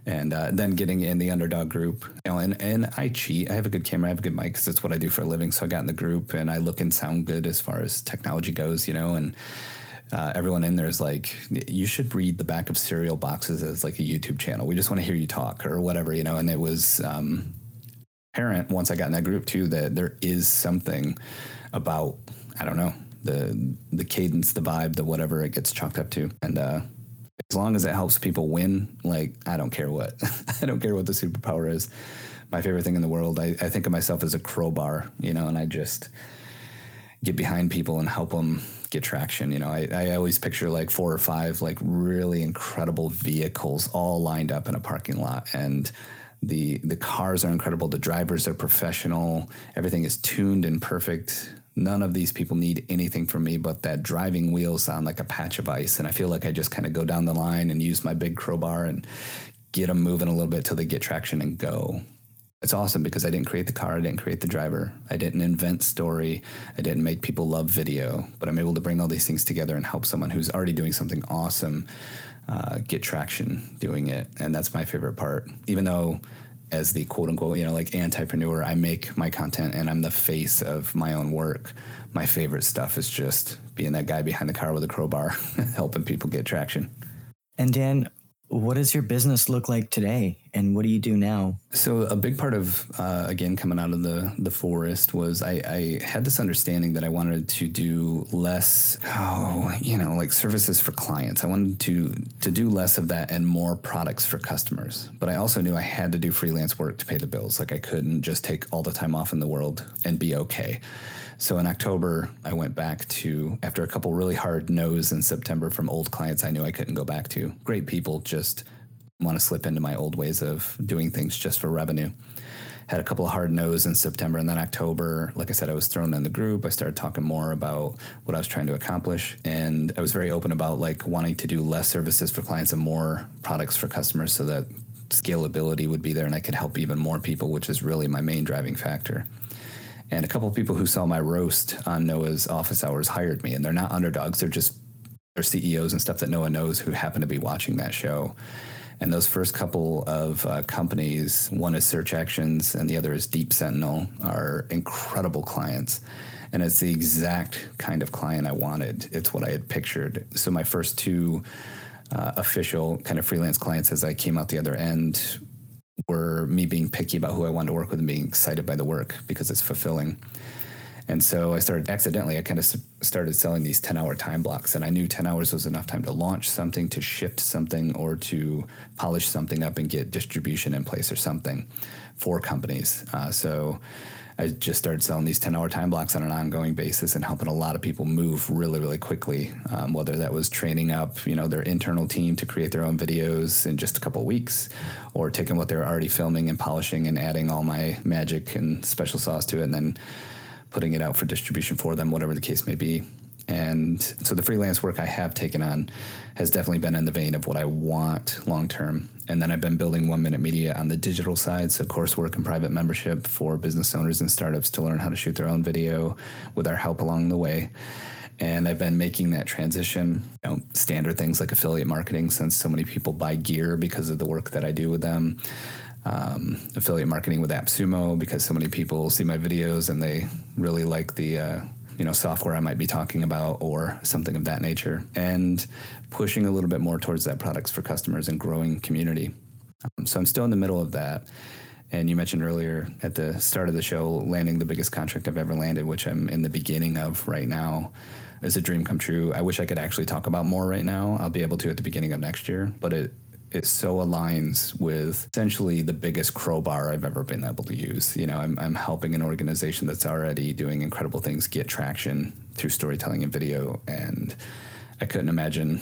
And uh, then getting in the underdog group, you know, and, and I cheat. I have a good camera, I have a good mic because it's what I do for a living. So I got in the group and I look and sound good as far as technology goes, you know, and uh, everyone in there is like, you should read the back of cereal boxes as like a YouTube channel. We just want to hear you talk or whatever, you know. And it was um, apparent once I got in that group too that there is something about I don't know the the cadence, the vibe, the whatever it gets chalked up to, and uh, as long as it helps people win, like I don't care what I don't care what the superpower is. My favorite thing in the world, I, I think of myself as a crowbar, you know, and I just get behind people and help them get traction. You know, I, I always picture like four or five like really incredible vehicles all lined up in a parking lot. And the the cars are incredible. The drivers are professional. Everything is tuned and perfect. None of these people need anything from me but that driving wheels sound like a patch of ice. And i feel like i just kind of go down the line and use my big crowbar and get them moving a little bit till they get traction and go it's awesome because I didn't create the car, I didn't create the driver, I didn't invent story, I didn't make people love video, but I'm able to bring all these things together and help someone who's already doing something awesome uh, get traction doing it, and that's my favorite part. Even though, as the quote unquote, you know, like antipreneur, I make my content and I'm the face of my own work. My favorite stuff is just being that guy behind the car with a crowbar, helping people get traction. And Dan, what does your business look like today, and what do you do now? So a big part of uh, again coming out of the the forest was I, I had this understanding that I wanted to do less, oh, you know, like services for clients. I wanted to to do less of that and more products for customers. But I also knew I had to do freelance work to pay the bills. Like I couldn't just take all the time off in the world and be okay. So in October, I went back to, after a couple really hard no's in September from old clients I knew I couldn't go back to. Great people, just want to slip into my old ways of doing things just for revenue. had a couple of hard no's in September and then October. Like I said, I was thrown in the group. I started talking more about what I was trying to accomplish. And I was very open about like wanting to do less services for clients and more products for customers so that scalability would be there and I could help even more people, which is really my main driving factor. And a couple of people who saw my roast on Noah's office hours hired me, and they're not underdogs. They're just they're CEOs and stuff that Noah knows who happen to be watching that show. And those first couple of uh, companies, one is Search Actions and the other is Deep Sentinel, are incredible clients. And it's the exact kind of client I wanted. It's what I had pictured. So my first two uh, official kind of freelance clients as I came out the other end were me being picky about who I wanted to work with and being excited by the work because it's fulfilling. And so I started accidentally, I kind of started selling these 10 hour time blocks. And I knew 10 hours was enough time to launch something, to shift something, or to polish something up and get distribution in place or something for companies. Uh, so I just started selling these 10 hour time blocks on an ongoing basis and helping a lot of people move really, really quickly. Um, whether that was training up, you know, their internal team to create their own videos in just a couple weeks or taking what they're already filming and polishing and adding all my magic and special sauce to it and then putting it out for distribution for them, whatever the case may be. And so the freelance work I have taken on has definitely been in the vein of what I want long term. And then I've been building one minute media on the digital side, so coursework and private membership for business owners and startups to learn how to shoot their own video with our help along the way. And I've been making that transition, you know, standard things like affiliate marketing, since so many people buy gear because of the work that I do with them um, affiliate marketing with AppSumo because so many people see my videos and they really like the uh, you know software I might be talking about or something of that nature, and pushing a little bit more towards that products for customers and growing community. Um, so I'm still in the middle of that. And you mentioned earlier at the start of the show landing the biggest contract I've ever landed, which I'm in the beginning of right now is a dream come true. I wish I could actually talk about more right now. I'll be able to at the beginning of next year, but it it so aligns with essentially the biggest crowbar I've ever been able to use. You know, I'm, I'm helping an organization that's already doing incredible things get traction through storytelling and video. And I couldn't imagine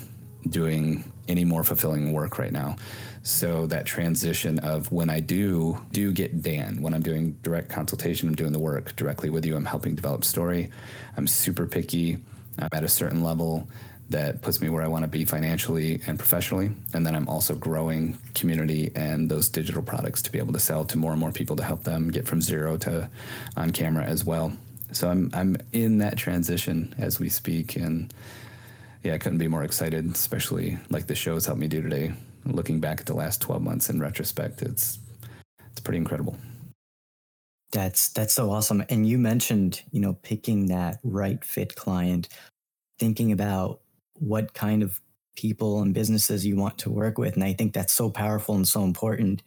doing any more fulfilling work right now. So that transition of when I do do get Dan, when I'm doing direct consultation, I'm doing the work directly with you, I'm helping develop story. I'm super picky. I'm at a certain level that puts me where I want to be financially and professionally. And then I'm also growing community and those digital products to be able to sell to more and more people to help them get from zero to on camera as well. So I'm I'm in that transition as we speak and yeah, I couldn't be more excited, especially like the show's helped me do today. Looking back at the last 12 months in retrospect, it's it's pretty incredible. That's that's so awesome. And you mentioned, you know, picking that right fit client, thinking about what kind of people and businesses you want to work with. And I think that's so powerful and so important.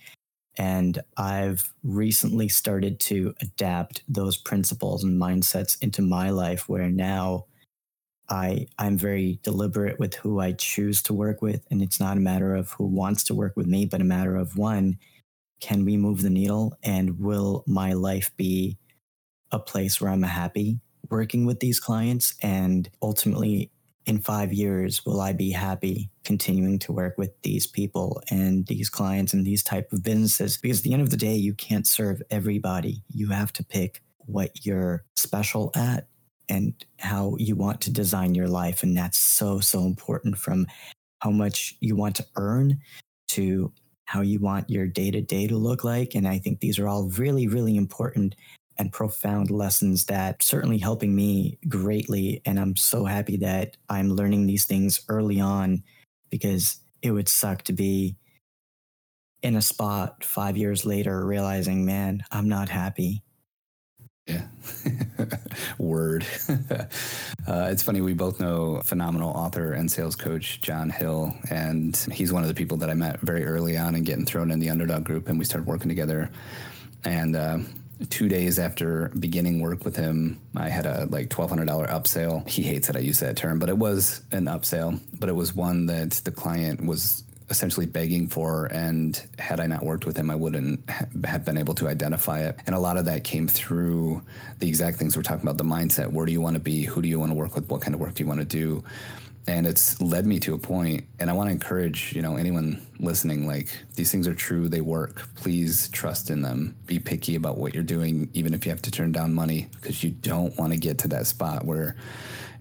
And I've recently started to adapt those principles and mindsets into my life where now I I'm very deliberate with who I choose to work with. And it's not a matter of who wants to work with me, but a matter of one, can we move the needle and will my life be a place where I'm happy working with these clients and ultimately in five years will i be happy continuing to work with these people and these clients and these type of businesses? Because at the end of the day you can't serve everybody. You have to pick what you're special at and how you want to design your life. And that's so so important from how much you want to earn to how you want your day to day to look like. And i think these are all really really important and profound lessons that certainly helping me greatly. And I'm so happy that I'm learning these things early on because it would suck to be in a spot five years later realizing, man, I'm not happy. Yeah. Word. uh, it's funny. We both know phenomenal author and sales coach, John Hill. And he's one of the people that I met very early on and getting thrown in the underdog group. And we started working together. And uh, two days after beginning work with him, I had a like twelve hundred dollar upsell. He hates that I use that term, but it was an upsell. But it was one that the client was essentially begging for, and had I not worked with him, I wouldn't have been able to identify it. And a lot of that came through the exact things we're talking about: the mindset. Where do you want to be? Who do you want to work with? What kind of work do you want to do? And it's led me to a point and i want to encourage you know anyone listening like these things are true they work. Please trust in them. Be picky about what you're doing even if you have to turn down money because you don't want to get to that spot where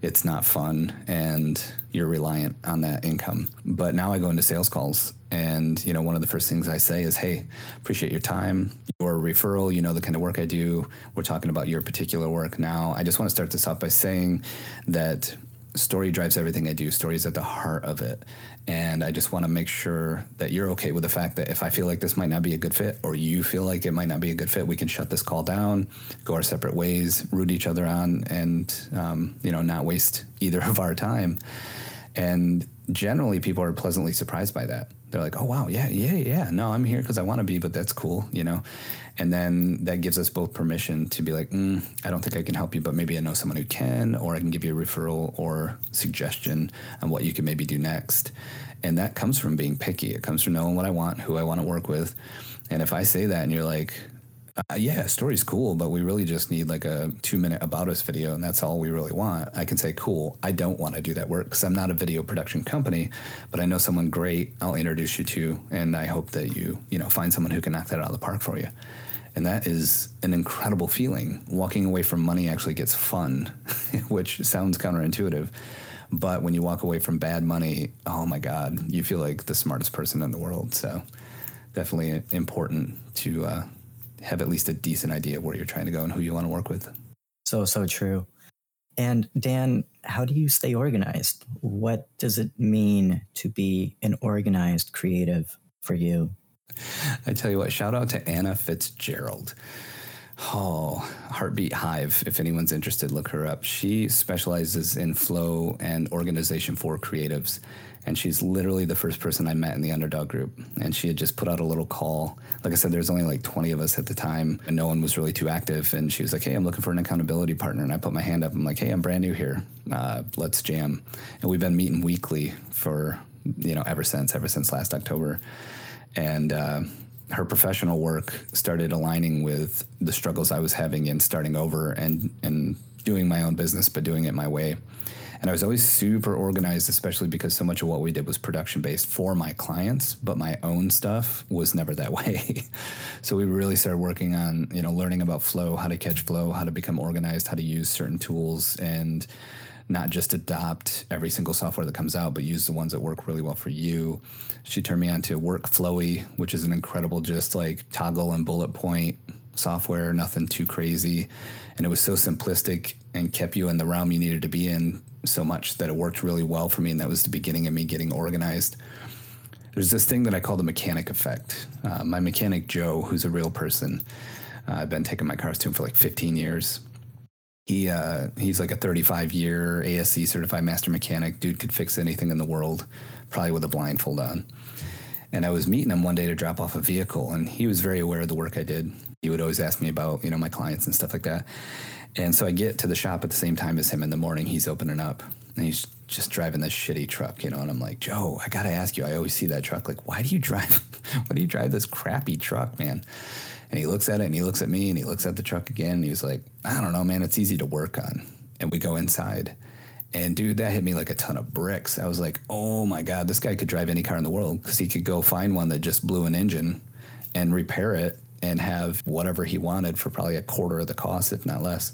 it's not fun and you're reliant on that income. But now i go into sales calls and you know one of the first things i say is hey appreciate your time your referral you know the kind of work i do. We're talking about your particular work now. I just want to start this off by saying that story drives everything I do. Story is at the heart of it. And I just want to make sure that you're okay with the fact that if I feel like this might not be a good fit or you feel like it might not be a good fit, we can shut this call down, go our separate ways, root each other on, and, um, you know, not waste either of our time. And generally, people are pleasantly surprised by that. They're like, oh, wow, yeah, yeah, yeah. No, I'm here because I want to be, but that's cool, you know? And then that gives us both permission to be like, mm, I don't think I can help you, but maybe I know someone who can, or I can give you a referral or suggestion on what you can maybe do next. And that comes from being picky. It comes from knowing what I want, who I want to work with. And if I say that and you're like, uh, yeah, story's cool, but we really just need like a two minute about us video, and that's all we really want. I can say, cool, I don't want to do that work because I'm not a video production company, but I know someone great I'll introduce you to, and I hope that you, you know, find someone who can knock that out of the park for you. And that is an incredible feeling. Walking away from money actually gets fun, which sounds counterintuitive. But when you walk away from bad money, oh my God, you feel like the smartest person in the world. So definitely important to uh, have at least a decent idea of where you're trying to go and who you want to work with. So, so true. And Dan, how do you stay organized? What does it mean to be an organized creative for you? I tell you what, shout out to Anna Fitzgerald. Oh, Heartbeat Hive. If anyone's interested, look her up. She specializes in flow and organization for creatives and she's literally the first person I met in the underdog group. And she had just put out a little call. Like I said, there's only like 20 of us at the time, and no one was really too active. And she was like, "Hey, I'm looking for an accountability partner." And I put my hand up. I'm like, "Hey, I'm brand new here. Uh, let's jam." And we've been meeting weekly for you know ever since, ever since last October. And uh, her professional work started aligning with the struggles I was having in starting over and and doing my own business, but doing it my way. And I was always super organized, especially because so much of what we did was production based for my clients, but my own stuff was never that way. so we really started working on, you know, learning about flow, how to catch flow, how to become organized, how to use certain tools and not just adopt every single software that comes out, but use the ones that work really well for you. She turned me on to Workflowy, which is an incredible, just like toggle and bullet point software, nothing too crazy. And it was so simplistic and kept you in the realm you needed to be in so much that it worked really well for me. And that was the beginning of me getting organized. There's this thing that I call the mechanic effect. Uh, my mechanic, Joe, who's a real person, uh, I've been taking my cars to him for like 15 years. He uh, he's like a 35 year ASE certified master mechanic. Dude could fix anything in the world, probably with a blindfold on. And I was meeting him one day to drop off a vehicle, and he was very aware of the work I did. He would always ask me about you know my clients and stuff like that. And so I get to the shop at the same time as him in the morning. He's opening up and he's just driving this shitty truck, you know. And I'm like, Joe, I got to ask you, I always see that truck. Like, why do you drive, why do you drive this crappy truck, man? And he looks at it and he looks at me and he looks at the truck again. And he's like, I don't know, man, it's easy to work on. And we go inside. And dude, that hit me like a ton of bricks. I was like, oh my God, this guy could drive any car in the world because he could go find one that just blew an engine and repair it and have whatever he wanted for probably a quarter of the cost, if not less.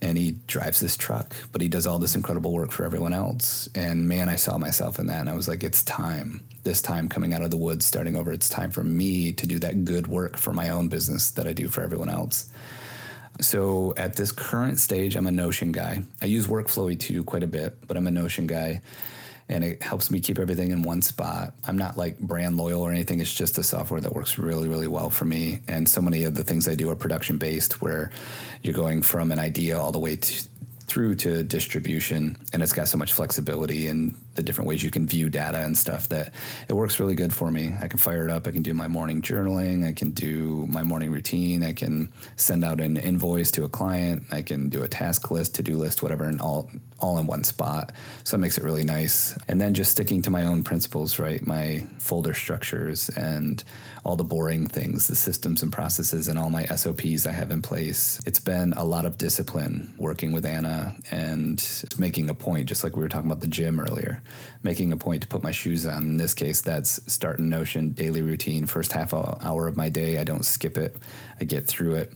And he drives this truck, but he does all this incredible work for everyone else. And man, I saw myself in that. And I was like, it's time. This time coming out of the woods, starting over, it's time for me to do that good work for my own business that I do for everyone else. So at this current stage, I'm a Notion guy. I use Workflowy too quite a bit, but I'm a Notion guy and it helps me keep everything in one spot. I'm not like brand loyal or anything. It's just a software that works really, really well for me. And so many of the things I do are production based, where you're going from an idea all the way to, through to distribution, and it's got so much flexibility and the different ways you can view data and stuff that it works really good for me. I can fire it up. I can do my morning journaling. I can do my morning routine. I can send out an invoice to a client. I can do a task list, to do list, whatever, and all all in one spot. So it makes it really nice. And then just sticking to my own principles, right? My folder structures and all the boring things, the systems and processes, and all my SOPs I have in place. It's been a lot of discipline working with Anna and making a point, just like we were talking about the gym earlier, making a point to put my shoes on. In this case, that's start starting Notion daily routine. First half hour of my day, I don't skip it, I get through it.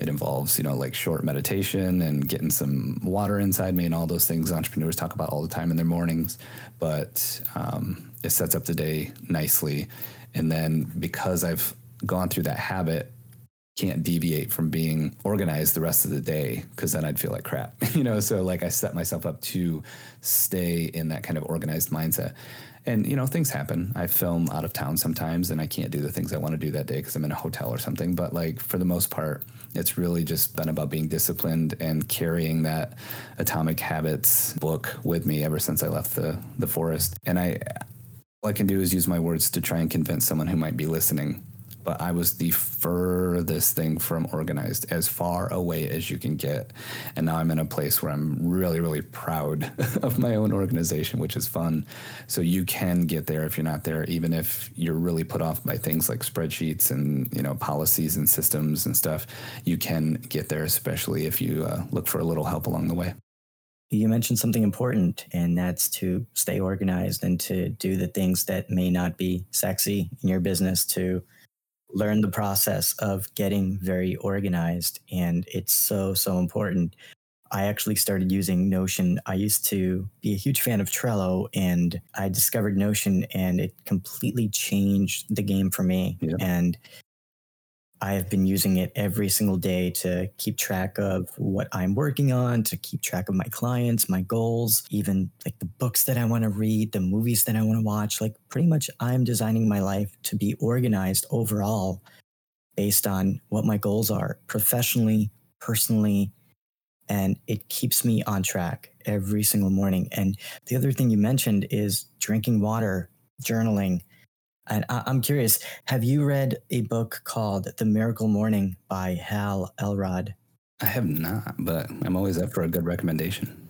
It involves, you know, like short meditation and getting some water inside me and all those things entrepreneurs talk about all the time in their mornings. But um, it sets up the day nicely. And then because I've gone through that habit, can't deviate from being organized the rest of the day because then I'd feel like crap, you know. So like I set myself up to stay in that kind of organized mindset. And you know things happen. I film out of town sometimes, and I can't do the things I want to do that day because I'm in a hotel or something. But like for the most part, it's really just been about being disciplined and carrying that Atomic Habits book with me ever since I left the the forest. And I all I can do is use my words to try and convince someone who might be listening but I was the furthest thing from organized, as far away as you can get. And now I'm in a place where I'm really, really proud of my own organization, which is fun. So you can get there if you're not there, even if you're really put off by things like spreadsheets and you know policies and systems and stuff. You can get there, especially if you uh, look for a little help along the way. You mentioned something important, and that's to stay organized and to do the things that may not be sexy in your business to learn the process of getting very organized. And it's so, so important. I actually started using Notion. I used to be a huge fan of Trello and I discovered Notion and it completely changed the game for me. Yeah. And I have been using it every single day to keep track of what I'm working on, to keep track of my clients, my goals, even like the books that I want to read, the movies that I want to watch. Like, pretty much, I'm designing my life to be organized overall based on what my goals are professionally, personally, and it keeps me on track every single morning. And the other thing you mentioned is drinking water, journaling and I- am curious, have you read a book called The Miracle Morning by Hal Elrod? I have not, but I'm always up for a good recommendation.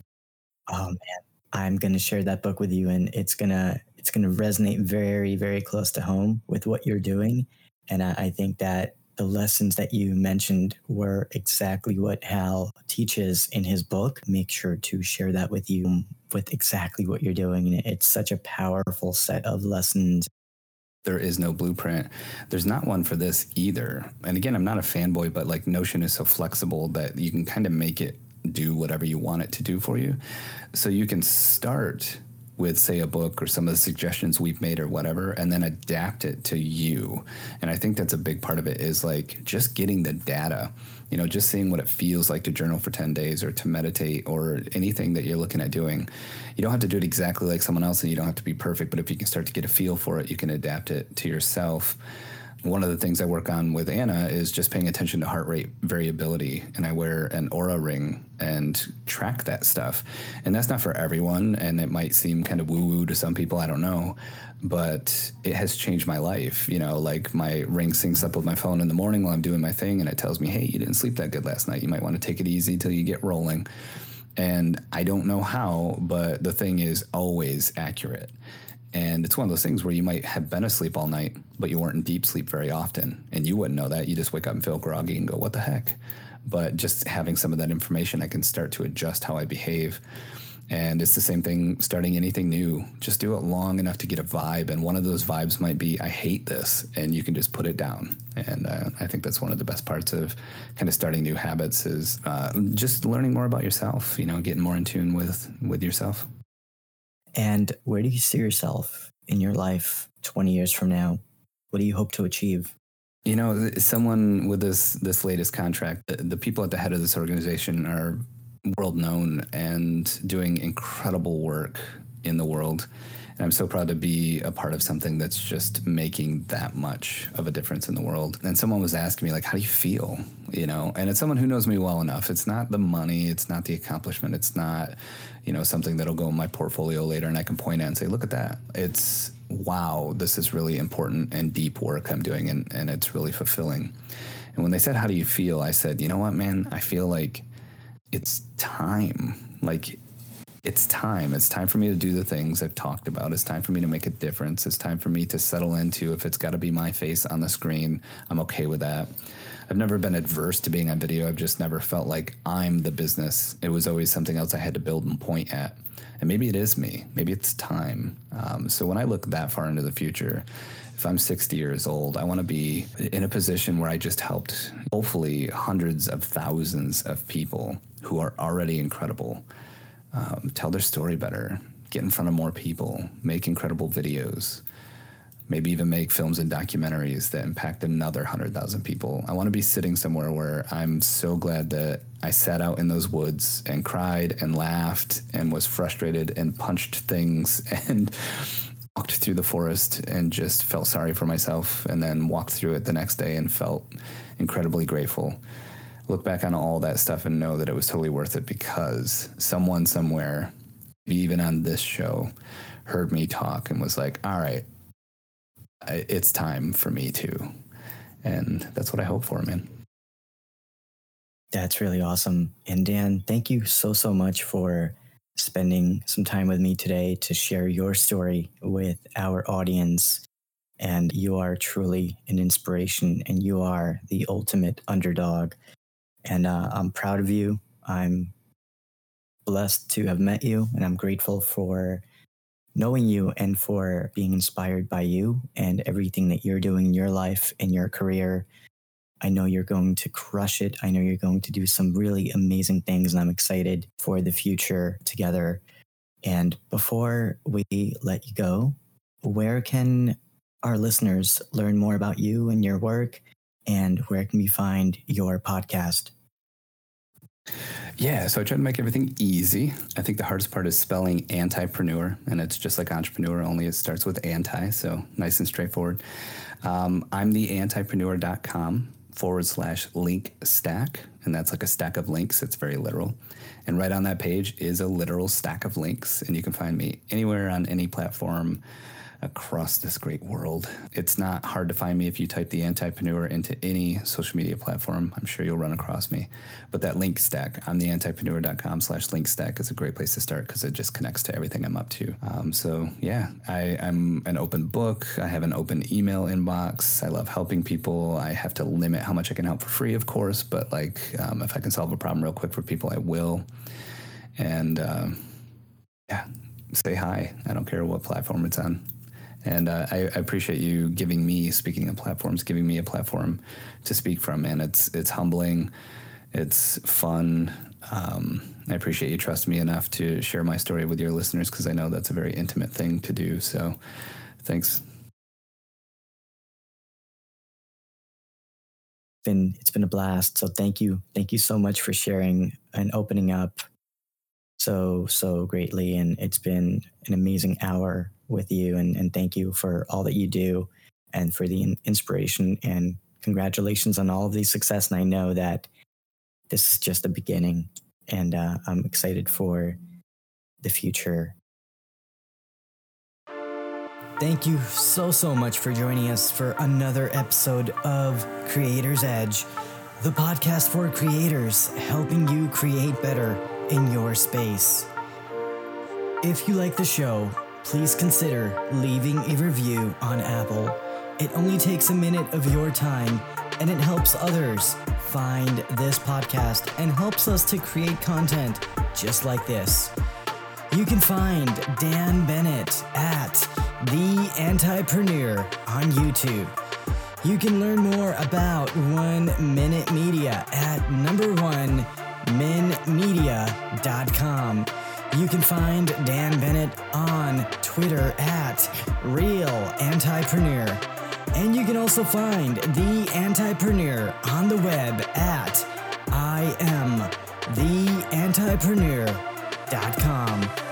Oh man, I'm going to share that book with you and it's going to it's going to resonate very very close to home with what you're doing and I, I think that the lessons that you mentioned were exactly what Hal teaches in his book. Make sure to share that with you with exactly what you're doing. And it's such a powerful set of lessons there is no blueprint. There's not one for this either. And again, I'm not a fanboy, but like Notion is so flexible that you can kind of make it do whatever you want it to do for you. So you can start with say a book or some of the suggestions we've made or whatever and then adapt it to you and i think that's a big part of it is like just getting the data you know just seeing what it feels like to journal for 10 days or to meditate or anything that you're looking at doing you don't have to do it exactly like someone else and you don't have to be perfect but if you can start to get a feel for it you can adapt it to yourself one of the things I work on with Anna is just paying attention to heart rate variability. And I wear an Oura ring and track that stuff. And that's not for everyone. And it might seem kind of woo woo to some people. I don't know. But it has changed my life. You know, like my ring syncs up with my phone in the morning while I'm doing my thing. And it tells me, hey, you didn't sleep that good last night. You might want to take it easy till you get rolling. And I don't know how, but the thing is always accurate. And it's one of those things where you might have been asleep all night, but you weren't in deep sleep very often. And you wouldn't know that. You just wake up and feel groggy and go, what the heck? But just having some of that information, I can start to adjust how I behave. And it's the same thing starting anything new. Just do it long enough to get a vibe. And one of those vibes might be, I hate this. And you can just put it down. And uh, I think that's one of the best parts of kind of starting new habits is uh, just learning more about yourself, you know, getting more in tune with, with yourself. And where do you see yourself in your life 20 years from now? What do you hope to achieve? You know, someone with this this latest contract, the, the people at the head of this organization are world known and doing incredible work in the world. And I'm so proud to be a part of something that's just making that much of a difference in the world. And someone was asking me, like, how do you feel? You know, and it's someone who knows me well enough. It's not the money, it's not the accomplishment, it's not, you know, something that'll go in my portfolio later and I can point at and say, look at that. It's, wow, this is really important and deep work I'm doing and, and it's really fulfilling. And when they said, how do you feel? I said, you know what, man? I feel like it's time. Like, it's time. It's time for me to do the things I've talked about. It's time for me to make a difference. It's time for me to settle into if it's got to be my face on the screen, I'm okay with that. I've never been adverse to being on video. I've just never felt like I'm the business. It was always something else I had to build and point at. And maybe it is me. Maybe it's time. Um, so when I look that far into the future, if I'm 60 years old, I want to be in a position where I just helped hopefully hundreds of thousands of people who are already incredible um, tell their story better, get in front of more people, make incredible videos, maybe even make films and documentaries that impact another 100,000 people. I want to be sitting somewhere where I'm so glad that I sat out in those woods and cried and laughed and was frustrated and punched things and walked through the forest and just felt sorry for myself and then walked through it the next day and felt incredibly grateful look back on all that stuff and know that it was totally worth it because someone somewhere, even on this show, heard me talk and was like, all right, it's time for me too. And that's what I hope for, man. That's really awesome. And Dan, thank you so, so much for spending some time with me today to share your story with our audience. And you are truly an inspiration and you are the ultimate underdog and uh, I'm proud of you. I'm blessed to have met you, and I'm grateful for knowing you and for being inspired by you and everything that you're doing in your life and your career. I know you're going to crush it. I know you're going to do some really amazing things, and I'm excited for the future together. And before we let you go, where can our listeners learn more about you and your work and where can we find your podcast? Yeah, so I try to make everything easy. I think the hardest part is spelling antipreneur, and it's just like entrepreneur, only it starts with anti, so nice and straightforward. Um, I'm the antipreneur.com forward slash link stack, and that's like a stack of links. It's very literal. And right on that page is a literal stack of links, and you can find me anywhere on any platform across this great world. It's not hard to find me if you type the Antipreneur into any social media platform. I'm sure you'll run across me. But that link stack on the antipreneur.com slash link stack is a great place to start because it just connects to everything I'm up to. Um, so yeah, I, I'm an open book. I have an open email inbox. I love helping people. I have to limit how much I can help for free, of course, but like um, if I can solve a problem real quick for people, I will. And uh, yeah, say hi. I don't care what platform it's on. And uh, I, I, appreciate you giving me, speaking of platforms, giving me a platform to speak from. And it's it's humbling, it's fun. Um, I appreciate you trusting me enough to share my story with your listeners because I know that's a very intimate thing to do. So, thanks. Been it's been a blast. So thank you, thank you so much for sharing and opening up so so greatly. And it's been an amazing hour with you and, and thank you for all that you do and for the inspiration and congratulations on all of the success. And I know that this is just the beginning and uh, I'm excited for the future. Thank you so, so much for joining us for another episode of Creator's Edge, the podcast for creators helping you create better in your space. If you like the show, please consider leaving a review on Apple. It only takes a minute of your time and it helps others find this podcast and helps us to create content just like this. You can find Dan Bennett at The Antipreneur on YouTube. You can learn more about One Minute Media at number one minmedia.com. You can find Dan Bennett on Twitter at Real Antipreneur. And you can also find The Antipreneur on the web at I am theantipreneur.com.